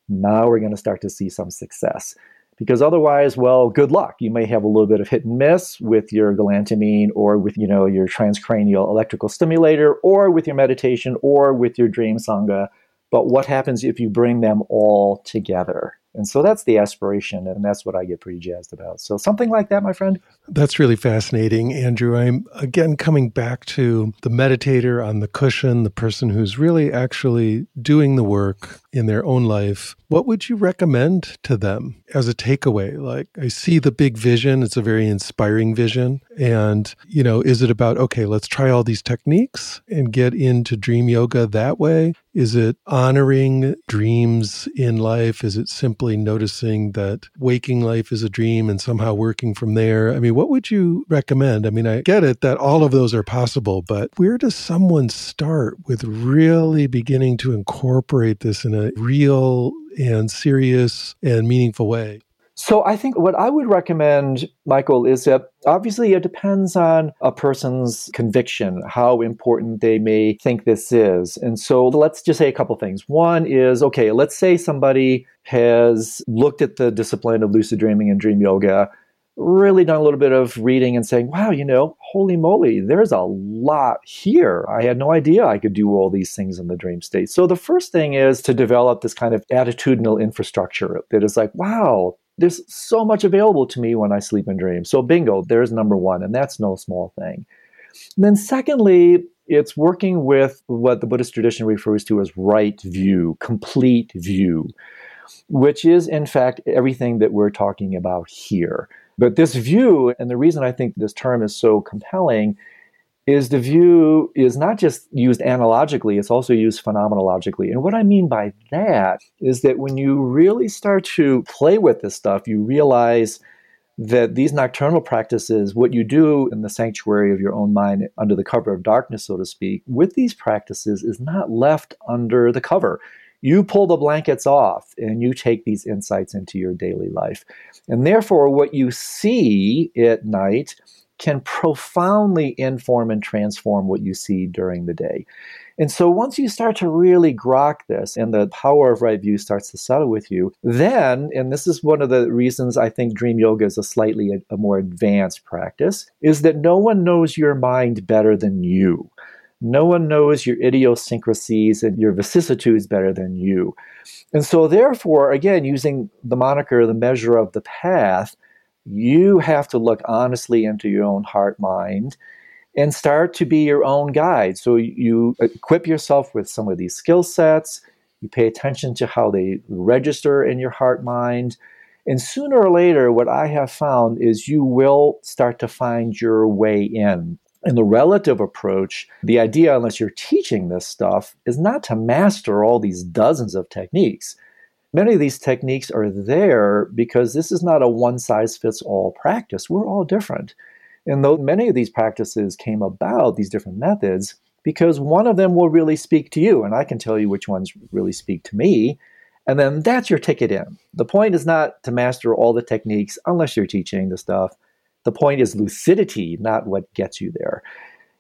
Now we're going to start to see some success because otherwise, well, good luck. You may have a little bit of hit and miss with your galantamine or with, you know, your transcranial electrical stimulator or with your meditation or with your dream sangha. But what happens if you bring them all together? And so that's the aspiration, and that's what I get pretty jazzed about. So something like that, my friend. That's really fascinating, Andrew. I'm again coming back to the meditator on the cushion, the person who's really actually doing the work in their own life. What would you recommend to them as a takeaway? Like, I see the big vision, it's a very inspiring vision. And, you know, is it about, okay, let's try all these techniques and get into dream yoga that way? Is it honoring dreams in life? Is it simply noticing that waking life is a dream and somehow working from there? I mean, what would you recommend? I mean, I get it that all of those are possible, but where does someone start with really beginning to incorporate this in a real and serious and meaningful way? So I think what I would recommend, Michael, is that obviously it depends on a person's conviction, how important they may think this is. And so let's just say a couple things. One is okay, let's say somebody has looked at the discipline of lucid dreaming and dream yoga really done a little bit of reading and saying, wow, you know, holy moly, there's a lot here. I had no idea I could do all these things in the dream state. So the first thing is to develop this kind of attitudinal infrastructure that is like, wow, there's so much available to me when I sleep and dream. So bingo, there's number one, and that's no small thing. And then secondly, it's working with what the Buddhist tradition refers to as right view, complete view, which is in fact everything that we're talking about here. But this view, and the reason I think this term is so compelling, is the view is not just used analogically, it's also used phenomenologically. And what I mean by that is that when you really start to play with this stuff, you realize that these nocturnal practices, what you do in the sanctuary of your own mind under the cover of darkness, so to speak, with these practices is not left under the cover you pull the blankets off and you take these insights into your daily life. And therefore, what you see at night can profoundly inform and transform what you see during the day. And so once you start to really grok this and the power of right view starts to settle with you, then, and this is one of the reasons I think dream yoga is a slightly a, a more advanced practice, is that no one knows your mind better than you. No one knows your idiosyncrasies and your vicissitudes better than you. And so, therefore, again, using the moniker, the measure of the path, You have to look honestly into your own heart mind and start to be your own guide. So you equip yourself with some of these skill sets, you pay attention to how they register in your heart mind. And sooner or later, what I have found is you will start to find your way in. In the relative approach, the idea, unless you're teaching this stuff, is not to master all these dozens of techniques. Many of these techniques are there because this is not a one size fits all practice. We're all different. And though many of these practices came about, these different methods, because one of them will really speak to you, and I can tell you which ones really speak to me. And then that's your ticket in. The point is not to master all the techniques unless you're teaching the stuff. The point is lucidity, not what gets you there.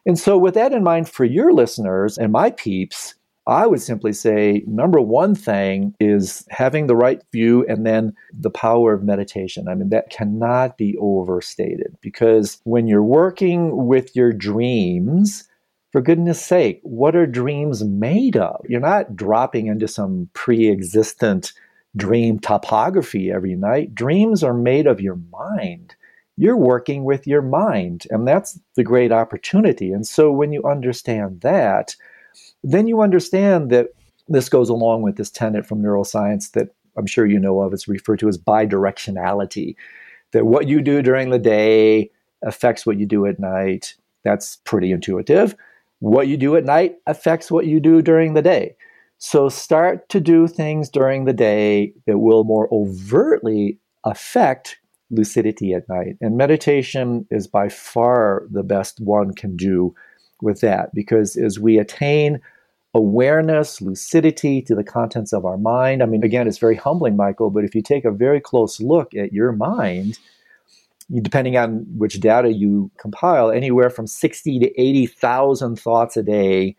And so, with that in mind, for your listeners and my peeps, I would simply say number one thing is having the right view and then the power of meditation. I mean, that cannot be overstated because when you're working with your dreams, for goodness sake, what are dreams made of? You're not dropping into some pre existent dream topography every night. Dreams are made of your mind. You're working with your mind, and that's the great opportunity. And so when you understand that, then you understand that this goes along with this tenet from neuroscience that I'm sure you know of. It's referred to as bidirectionality, that what you do during the day affects what you do at night. That's pretty intuitive what you do at night affects what you do during the day. So start to do things during the day that will more overtly affect lucidity at night. And meditation is by far the best one can do with that because as we attain awareness, lucidity to the contents of our mind, I mean, again, it's very humbling, Michael, but if you take a very close look at your mind, depending on which data you compile, anywhere from 60 to 80,000 thoughts a day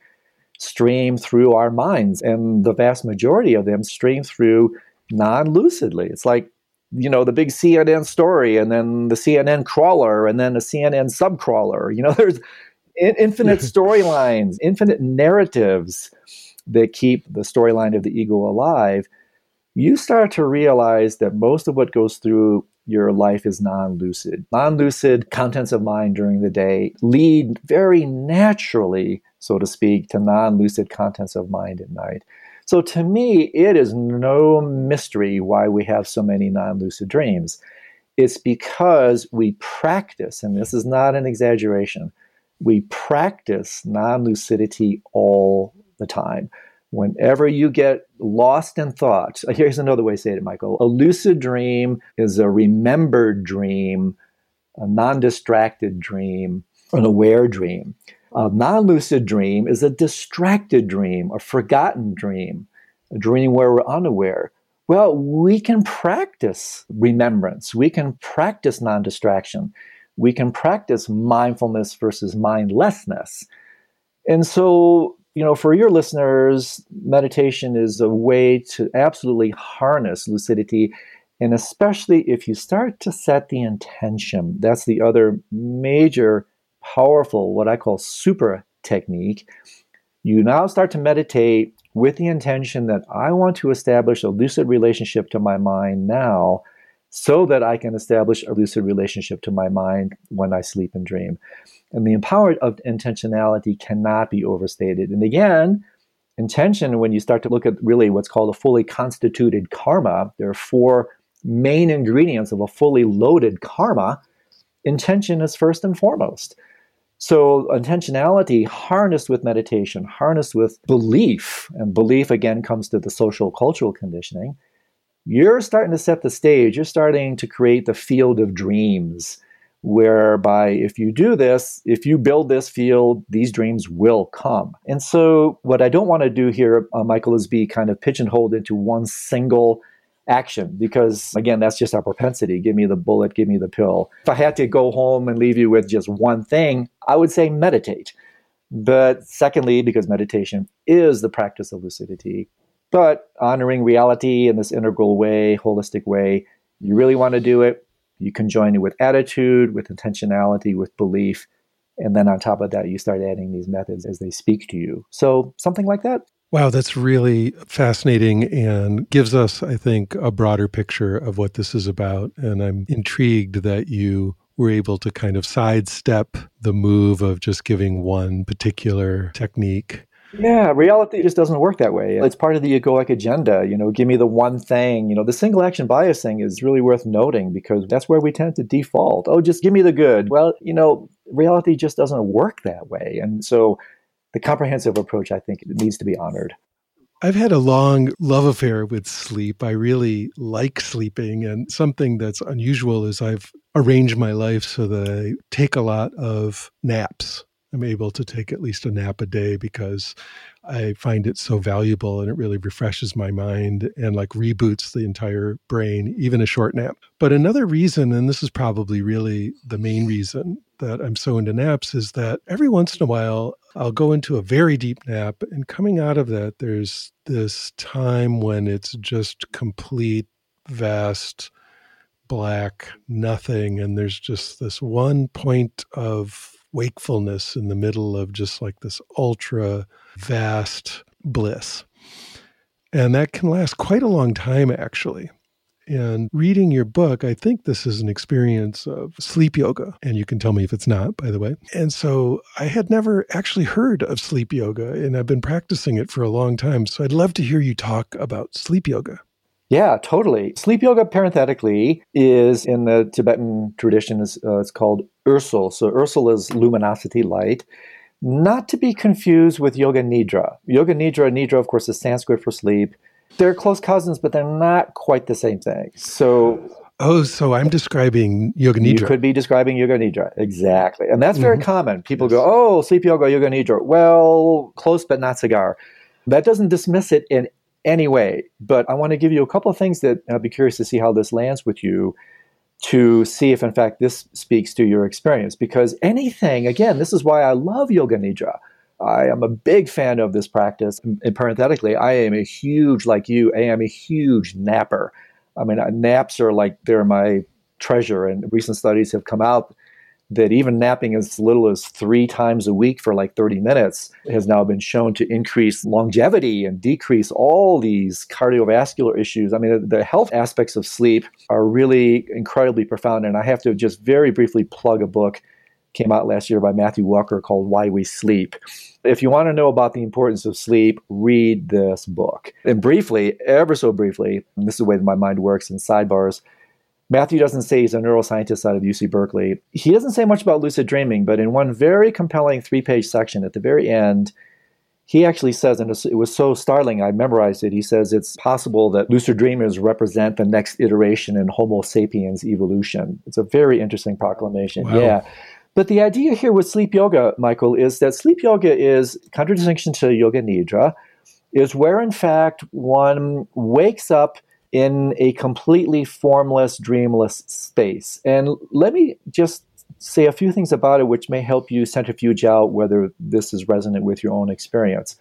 stream through our minds. And the vast majority of them stream through non lucidly. It's like, you know, the big CNN story and then the CNN crawler and then a CNN subcrawler. You know, there's infinite storylines, infinite narratives that keep the storyline of the ego alive. You start to realize that most of what goes through your life is non lucid. Non lucid contents of mind during the day lead very naturally, so to speak, to non lucid contents of mind at night. So to me, it is no mystery why we have so many non lucid dreams. It's because we practice, and this is not an exaggeration, we practice non lucidity all the time. Whenever you get lost in thought, here's another way to say it, Michael. A lucid dream is a remembered dream, a non distracted dream, an aware dream. Um, a non lucid dream is a distracted dream, a forgotten dream, a dream where we're unaware. Well, we can practice remembrance, we can practice non distraction, we can practice mindfulness versus mindlessness. And so you know, for your listeners, meditation is a way to absolutely harness lucidity. And especially if you start to set the intention, that's the other major, powerful, what I call super technique. You now start to meditate with the intention that I want to establish a lucid relationship to my mind now so that I can establish a lucid relationship to my mind when I sleep and dream. And the power of intentionality cannot be overstated. And again, intention, when you start to look at really what's called a fully constituted karma, there are four main ingredients of a fully loaded karma. Intention is first and foremost. So, intentionality harnessed with meditation, harnessed with belief, and belief again comes to the social cultural conditioning you're starting to set the stage. You're starting to create the field of dreams, whereby if you do this, if you build this field, these dreams will come. And so, what I don't want to do here, uh, Michael, is be kind of pigeonholed into one single action because again that's just our propensity give me the bullet give me the pill if i had to go home and leave you with just one thing i would say meditate but secondly because meditation is the practice of lucidity but honoring reality in this integral way, holistic way, you really want to do it, you can join it with attitude, with intentionality, with belief. And then on top of that, you start adding these methods as they speak to you. So, something like that. Wow, that's really fascinating and gives us, I think, a broader picture of what this is about. And I'm intrigued that you were able to kind of sidestep the move of just giving one particular technique. Yeah, reality just doesn't work that way. It's part of the egoic agenda. You know, give me the one thing. You know, the single action bias thing is really worth noting because that's where we tend to default. Oh, just give me the good. Well, you know, reality just doesn't work that way. And so the comprehensive approach, I think, needs to be honored. I've had a long love affair with sleep. I really like sleeping, and something that's unusual is I've arranged my life so that I take a lot of naps. I'm able to take at least a nap a day because I find it so valuable and it really refreshes my mind and like reboots the entire brain, even a short nap. But another reason, and this is probably really the main reason that I'm so into naps, is that every once in a while I'll go into a very deep nap. And coming out of that, there's this time when it's just complete, vast, black, nothing. And there's just this one point of wakefulness in the middle of just like this ultra vast bliss. And that can last quite a long time, actually. And reading your book, I think this is an experience of sleep yoga. And you can tell me if it's not, by the way. And so I had never actually heard of sleep yoga, and I've been practicing it for a long time. So I'd love to hear you talk about sleep yoga. Yeah, totally. Sleep yoga, parenthetically, is in the Tibetan tradition, is, uh, it's called Ösel. So Ösel is luminosity light. Not to be confused with Yoga Nidra. Yoga Nidra, Nidra, of course, is Sanskrit for sleep. They're close cousins, but they're not quite the same thing. So Oh, so I'm describing yoga nidra. You could be describing yoga nidra, exactly, and that's very mm-hmm. common. People go, "Oh, sleep yoga, yoga nidra." Well, close but not cigar. That doesn't dismiss it in any way, but I want to give you a couple of things that I'd be curious to see how this lands with you, to see if in fact this speaks to your experience. Because anything, again, this is why I love yoga nidra. I am a big fan of this practice. And parenthetically, I am a huge, like you, I am a huge napper. I mean, naps are like they're my treasure. And recent studies have come out that even napping as little as three times a week for like 30 minutes has now been shown to increase longevity and decrease all these cardiovascular issues. I mean, the health aspects of sleep are really incredibly profound. And I have to just very briefly plug a book came out last year by Matthew Walker called Why We Sleep. If you want to know about the importance of sleep, read this book. And briefly, ever so briefly, this is the way that my mind works in sidebars. Matthew doesn't say he's a neuroscientist out of UC Berkeley. He doesn't say much about lucid dreaming, but in one very compelling three page section at the very end, he actually says, and it was so startling, I memorized it. He says it's possible that lucid dreamers represent the next iteration in Homo sapiens evolution. It's a very interesting proclamation. Wow. Yeah. But the idea here with sleep yoga, Michael, is that sleep yoga is contradistinction to yoga nidra, is where in fact one wakes up in a completely formless, dreamless space. And let me just say a few things about it which may help you centrifuge out whether this is resonant with your own experience.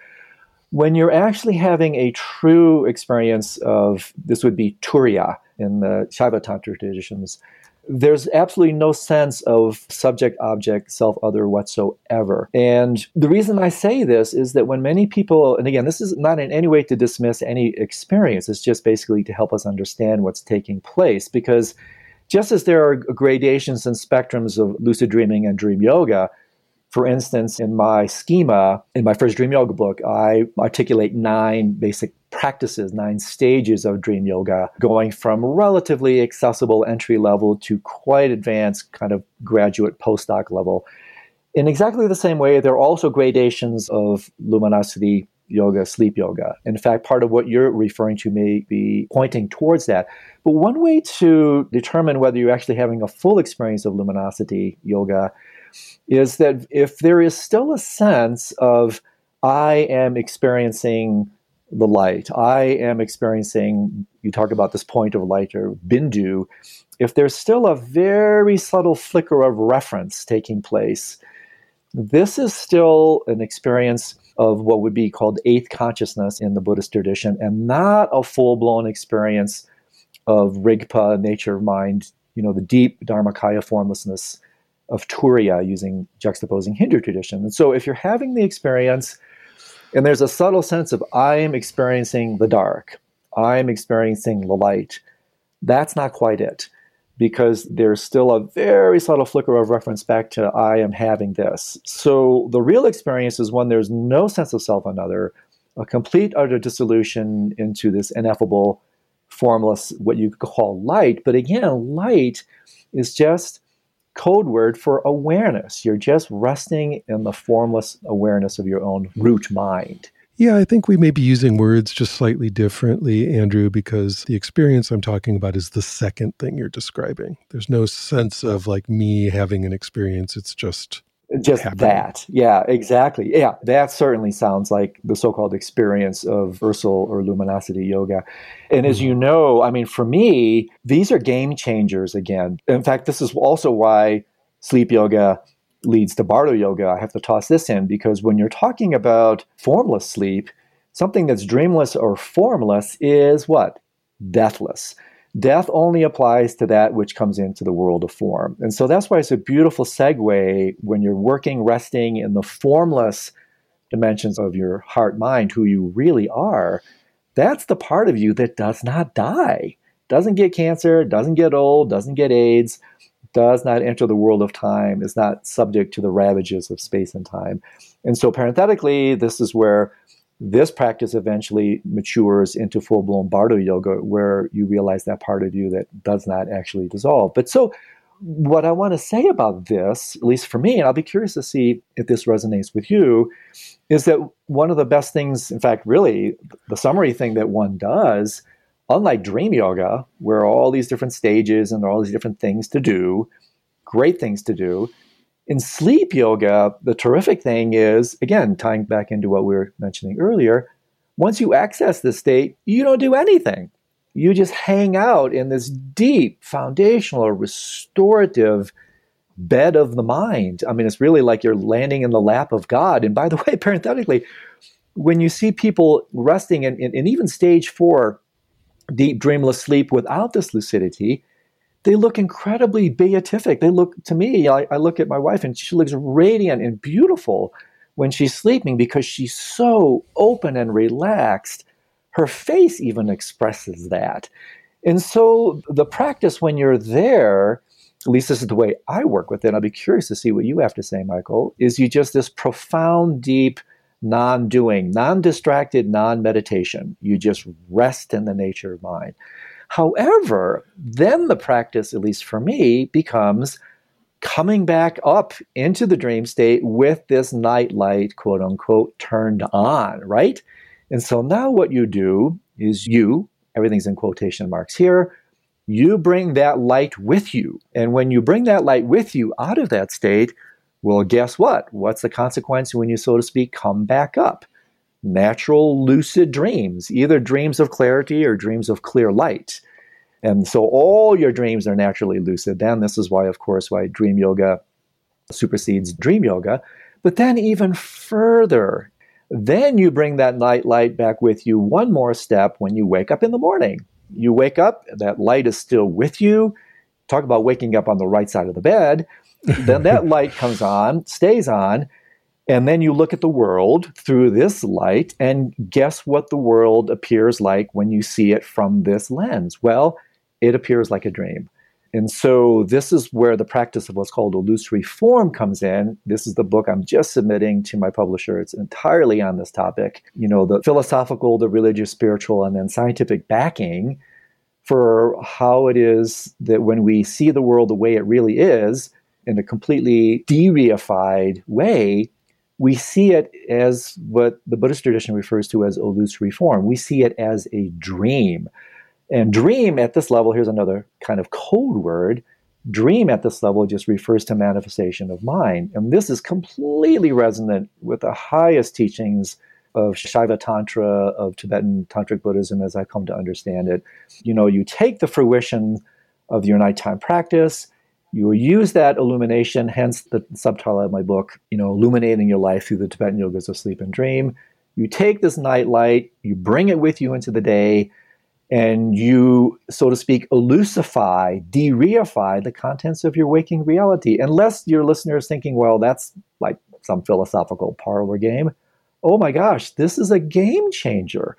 When you're actually having a true experience of this would be turiya in the Shaiva Tantra traditions, there's absolutely no sense of subject, object, self, other whatsoever. And the reason I say this is that when many people, and again, this is not in any way to dismiss any experience, it's just basically to help us understand what's taking place. Because just as there are gradations and spectrums of lucid dreaming and dream yoga, for instance, in my schema, in my first dream yoga book, I articulate nine basic practices, nine stages of dream yoga, going from relatively accessible entry level to quite advanced, kind of graduate postdoc level. In exactly the same way, there are also gradations of luminosity yoga, sleep yoga. In fact, part of what you're referring to may be pointing towards that. But one way to determine whether you're actually having a full experience of luminosity yoga is that if there is still a sense of, I am experiencing the light, I am experiencing, you talk about this point of light or bindu, if there's still a very subtle flicker of reference taking place, this is still an experience of what would be called eighth consciousness in the Buddhist tradition and not a full blown experience of Rigpa, nature of mind, you know, the deep Dharmakaya formlessness of Turiya using juxtaposing Hindu tradition. And so if you're having the experience And there's a subtle sense of I am experiencing the dark, I am experiencing the light. That's not quite it because there's still a very subtle flicker of reference back to I am having this. So the real experience is when there's no sense of self another, a complete utter dissolution into this ineffable, formless, what you call light. But again, light is just code word for awareness. You're just resting in the formless awareness of your own root mind. Yeah, I think we may be using words just slightly differently, Andrew, because the experience I'm talking about is the second thing you're describing. There's no sense of like me having an experience. It's just just happening. that. Yeah, exactly. Yeah, that certainly sounds like the so-called experience of Ösel or luminosity yoga. And as mm-hmm. you know, I mean, for me, these are game changers again. In fact, this is also why sleep yoga leads to Bardo yoga. I have to toss this in because when you're talking about formless sleep, something that's dreamless or formless is what? Deathless. Death only applies to that which comes into the world of form. And so that's why it's a beautiful segue when you're working, resting in the formless dimensions of your heart mind, who you really are. That's the part of you that does not die, doesn't get cancer, doesn't get old, doesn't get AIDS, does not enter the world of time, is not subject to the ravages of space and time. And so, parenthetically, this is where this practice eventually matures into full blown Bardo yoga, where you realize that part of you that does not actually dissolve. But so, what I want to say about this, at least for me, and I'll be curious to see if this resonates with you, is that one of the best things, in fact, really, the summary thing that one does unlike dream yoga, where all these different stages and all these different things to do, great things to do, in sleep yoga, the terrific thing is, again, tying back into what we were mentioning earlier, once you access this state, you don't do anything. You just hang out in this deep, foundational, restorative bed of the mind. I mean, it's really like you're landing in the lap of God. And by the way, parenthetically, when you see people resting in, in, in even stage four deep dreamless sleep without this lucidity, they look incredibly beatific. They look to me, I, I, look at my wife and she looks radiant and beautiful when she's sleeping because she's so open and relaxed. Her face even expresses that. And so the practice when you're there, at least this is the way I work with it, I'll be curious to see what you have to say, Michael, is you just this profound, deep, non doing, non distracted, non meditation. You just rest in the nature of mind. However, then the practice, at least for me, becomes coming back up into the dream state with this night light, quote unquote, turned on, right? And so now what you do is you, everything's in quotation marks here, you bring that light with you. And when you bring that light with you out of that state, well, guess what? What's the consequence when you, so to speak, come back up? Natural lucid dreams, either dreams of clarity or dreams of clear light. And so all your dreams are naturally lucid. Then this is why, of course, why dream yoga supersedes dream yoga. But then even further, then you bring that night light back with you one more step when you wake up in the morning. You wake up, that light is still with you. Talk about waking up on the right side of the bed then that light comes on, stays on, and then you look at the world through this light, and guess what the world appears like when you see it from this lens? Well, it appears like a dream. And so, this is where the practice of what's called illusory form comes in. This is the book I'm just submitting to my publisher. It's entirely on this topic. You know, the philosophical, the religious, spiritual, and then scientific backing for how it is that when we see the world the way it really is, in a completely de-reified way, we see it as what the Buddhist tradition refers to as illusory form. We see it as a dream. And dream at this level, here's another kind of code word. Dream at this level just refers to manifestation of mind. And this is completely resonant with the highest teachings of Shaiva Tantra, of Tibetan Tantric Buddhism, as I come to understand it. You know, you take the fruition of your nighttime practice, you use that illumination, hence the subtitle of my book, you know, illuminating your life through the Tibetan yogas of sleep and dream. You take this night light, you bring it with you into the day, and you, so to speak, elusify, de-reify the contents of your waking reality. Unless your listener is thinking, well, that's like some philosophical parlor game. oh my gosh, this is a game changer.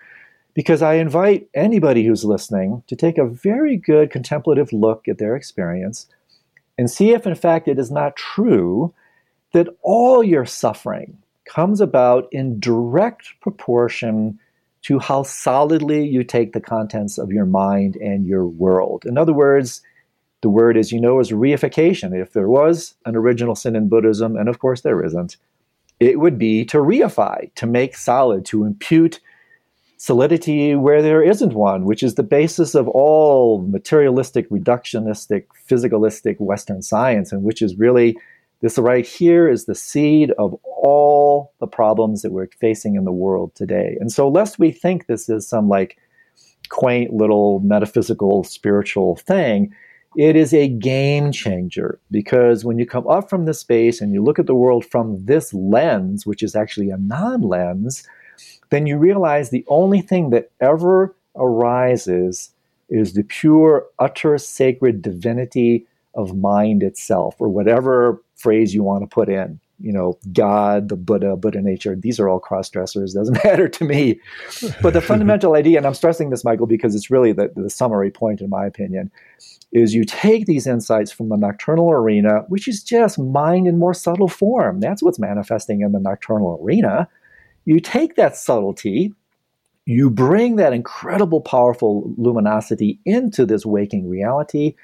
Because I invite anybody who's listening to take a very good contemplative look at their experience and see if, in fact, it is not true that all your suffering comes about in direct proportion to how solidly you take the contents of your mind and your world. In other words, the word, as you know, is reification. If there was an original sin in Buddhism, and of course there isn't, it would be to reify, to make solid, to impute solidity where there isn't one, which is the basis of all materialistic, reductionistic, physicalistic Western science, and which is really this right here is the seed of all the problems that we're facing in the world today. And so, lest we think this is some like quaint little metaphysical spiritual thing, it is a game changer because when you come up from this space and you look at the world from this lens, which is actually a non lens, then you realize the only thing that ever arises is the pure, utter, sacred divinity of mind itself, or whatever phrase you want to put in. You know, God, the Buddha, Buddha nature, these are all cross dressers, doesn't matter to me. But the fundamental idea, and I'm stressing this, Michael, because it's really the, the summary point, in my opinion, is you take these insights from the nocturnal arena, which is just mind in more subtle form. That's what's manifesting in the nocturnal arena. You take that subtlety, you bring that incredible, powerful luminosity into this waking reality,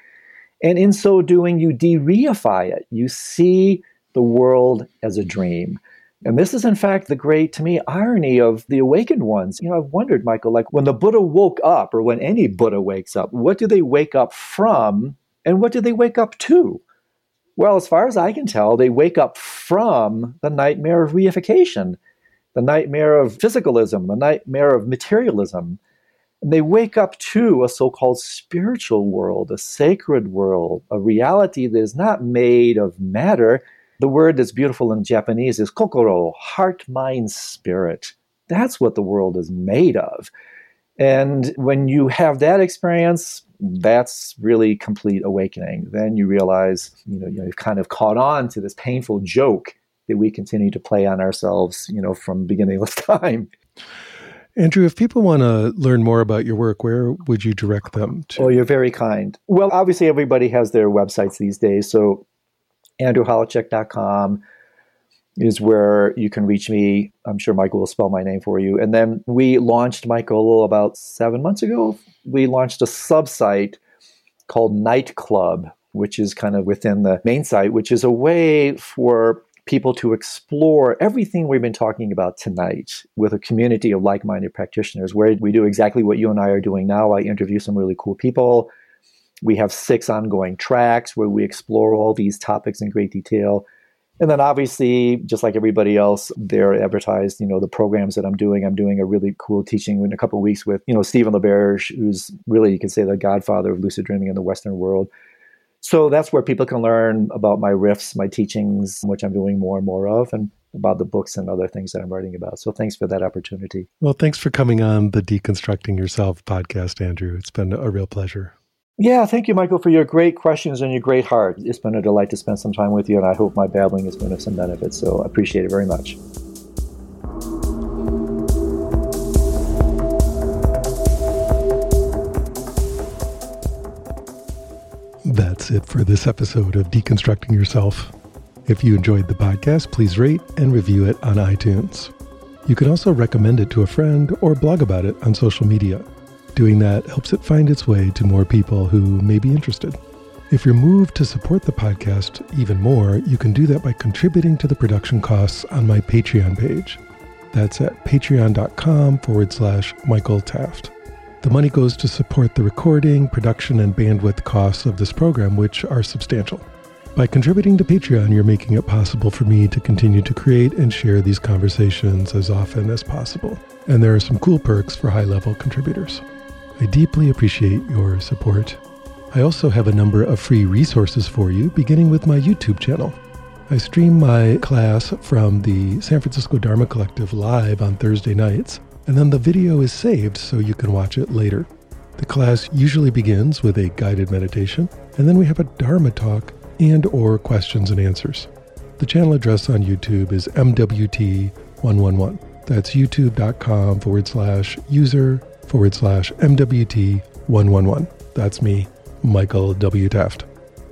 and in so doing, you de reify it. You see the world as a dream. And this is, in fact, the great, to me, irony of the awakened ones. You know, I've wondered, Michael, like when the Buddha woke up, or when any Buddha wakes up, what do they wake up from and what do they wake up to? Well, as far as I can tell, they wake up from the nightmare of reification, the nightmare of physicalism, the nightmare of materialism. And they wake up to a so called spiritual world, a sacred world, a reality that is not made of matter. The word that's beautiful in Japanese is kokoro, heart, mind, spirit. That's what the world is made of. And when you have that experience, that's really complete awakening. Then you realize, you know, you've kind of caught on to this painful joke that we continue to play on ourselves, you know, from beginning beginningless time. Andrew, if people want to learn more about your work, where would you direct them to? Oh, you're very kind. Well, obviously, everybody has their websites these days. So, andrewholecek.com is where you can reach me. I'm sure Michael will spell my name for you. And then we launched, Michael, about seven months ago. We launched a sub site called Night Club, which is kind of within the main site, which is a way for people to explore everything we've been talking about tonight with a community of like minded practitioners, where we do exactly what you and I are doing now. I interview some really cool people. We have six ongoing tracks where we explore all these topics in great detail. And then obviously, just like everybody else, they're advertised, you know, the programs that I'm doing. I'm doing a really cool teaching in a couple weeks with, you know, Stephen LaBerge, who's really, you could say, the godfather of lucid dreaming in the Western world. So that's where people can learn about my riffs, my teachings, which I'm doing more and more of, and about the books and other things that I'm writing about. So thanks for that opportunity. Well, thanks for coming on the Deconstructing Yourself podcast, Andrew. It's been a real pleasure. Yeah, thank you, Michael, for your great questions and your great heart. It's been a delight to spend some time with you, and I hope my babbling has been of some benefit. So I appreciate it very much. That's it for this episode of Deconstructing Yourself. If you enjoyed the podcast, please rate and review it on iTunes. You can also recommend it to a friend or blog about it on social media. Doing that helps it find its way to more people who may be interested. If you're moved to support the podcast even more, you can do that by contributing to the production costs on my Patreon page. That's at patreon.com forward slash Michael Taft. The money goes to support the recording, production, and bandwidth costs of this program, which are substantial. By contributing to Patreon, you're making it possible for me to continue to create and share these conversations as often as possible. And there are some cool perks for high level contributors. I deeply appreciate your support. I also have a number of free resources for you, beginning with my YouTube channel. I stream my class from the San Francisco Dharma Collective live on Thursday nights and then the video is saved so you can watch it later. The class usually begins with a guided meditation, and then we have a Dharma talk and or questions and answers. The channel address on YouTube is MWT111. That's youtube.com forward slash user forward slash MWT111. That's me, Michael W. Taft.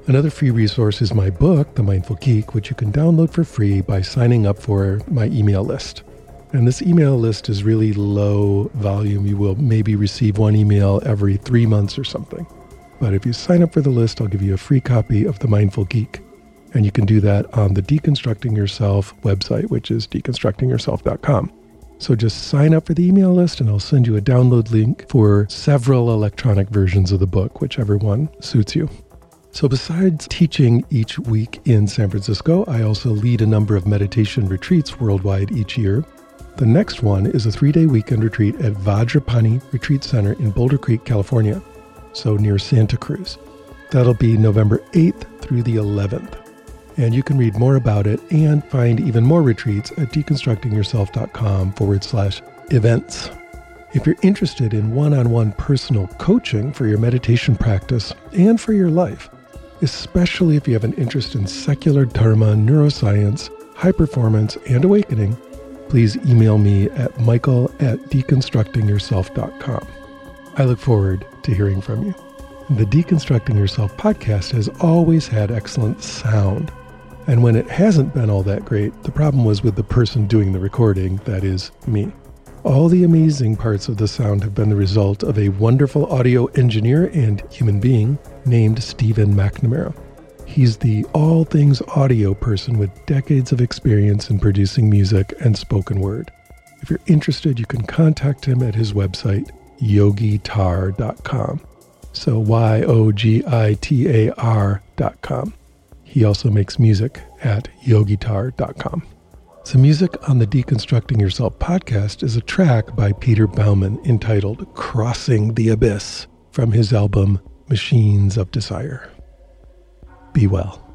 Another free resource is my book, The Mindful Geek, which you can download for free by signing up for my email list. And this email list is really low volume. You will maybe receive one email every three months or something. But if you sign up for the list, I'll give you a free copy of The Mindful Geek. And you can do that on the Deconstructing Yourself website, which is deconstructingyourself.com. So just sign up for the email list and I'll send you a download link for several electronic versions of the book, whichever one suits you. So, besides teaching each week in San Francisco, I also lead a number of meditation retreats worldwide each year. The next one is a three day weekend retreat at Vajrapani Retreat Center in Boulder Creek, California, so near Santa Cruz. That'll be November 8th through the 11th. And you can read more about it and find even more retreats at deconstructingyourself.com forward slash events. If you're interested in one on one personal coaching for your meditation practice and for your life, especially if you have an interest in secular dharma, neuroscience, high performance, and awakening, please email me at michael at deconstructingyourself.com. I look forward to hearing from you. The Deconstructing Yourself podcast has always had excellent sound. And when it hasn't been all that great, the problem was with the person doing the recording, that is, me. All the amazing parts of the sound have been the result of a wonderful audio engineer and human being named Stephen McNamara. He's the all things audio person with decades of experience in producing music and spoken word. If you're interested, you can contact him at his website, yogitar.com. So Y O G I T A R.com. He also makes music at yogitar.com. The music on the Deconstructing Yourself podcast is a track by Peter Baumann entitled Crossing the Abyss from his album Machines of Desire. Be well.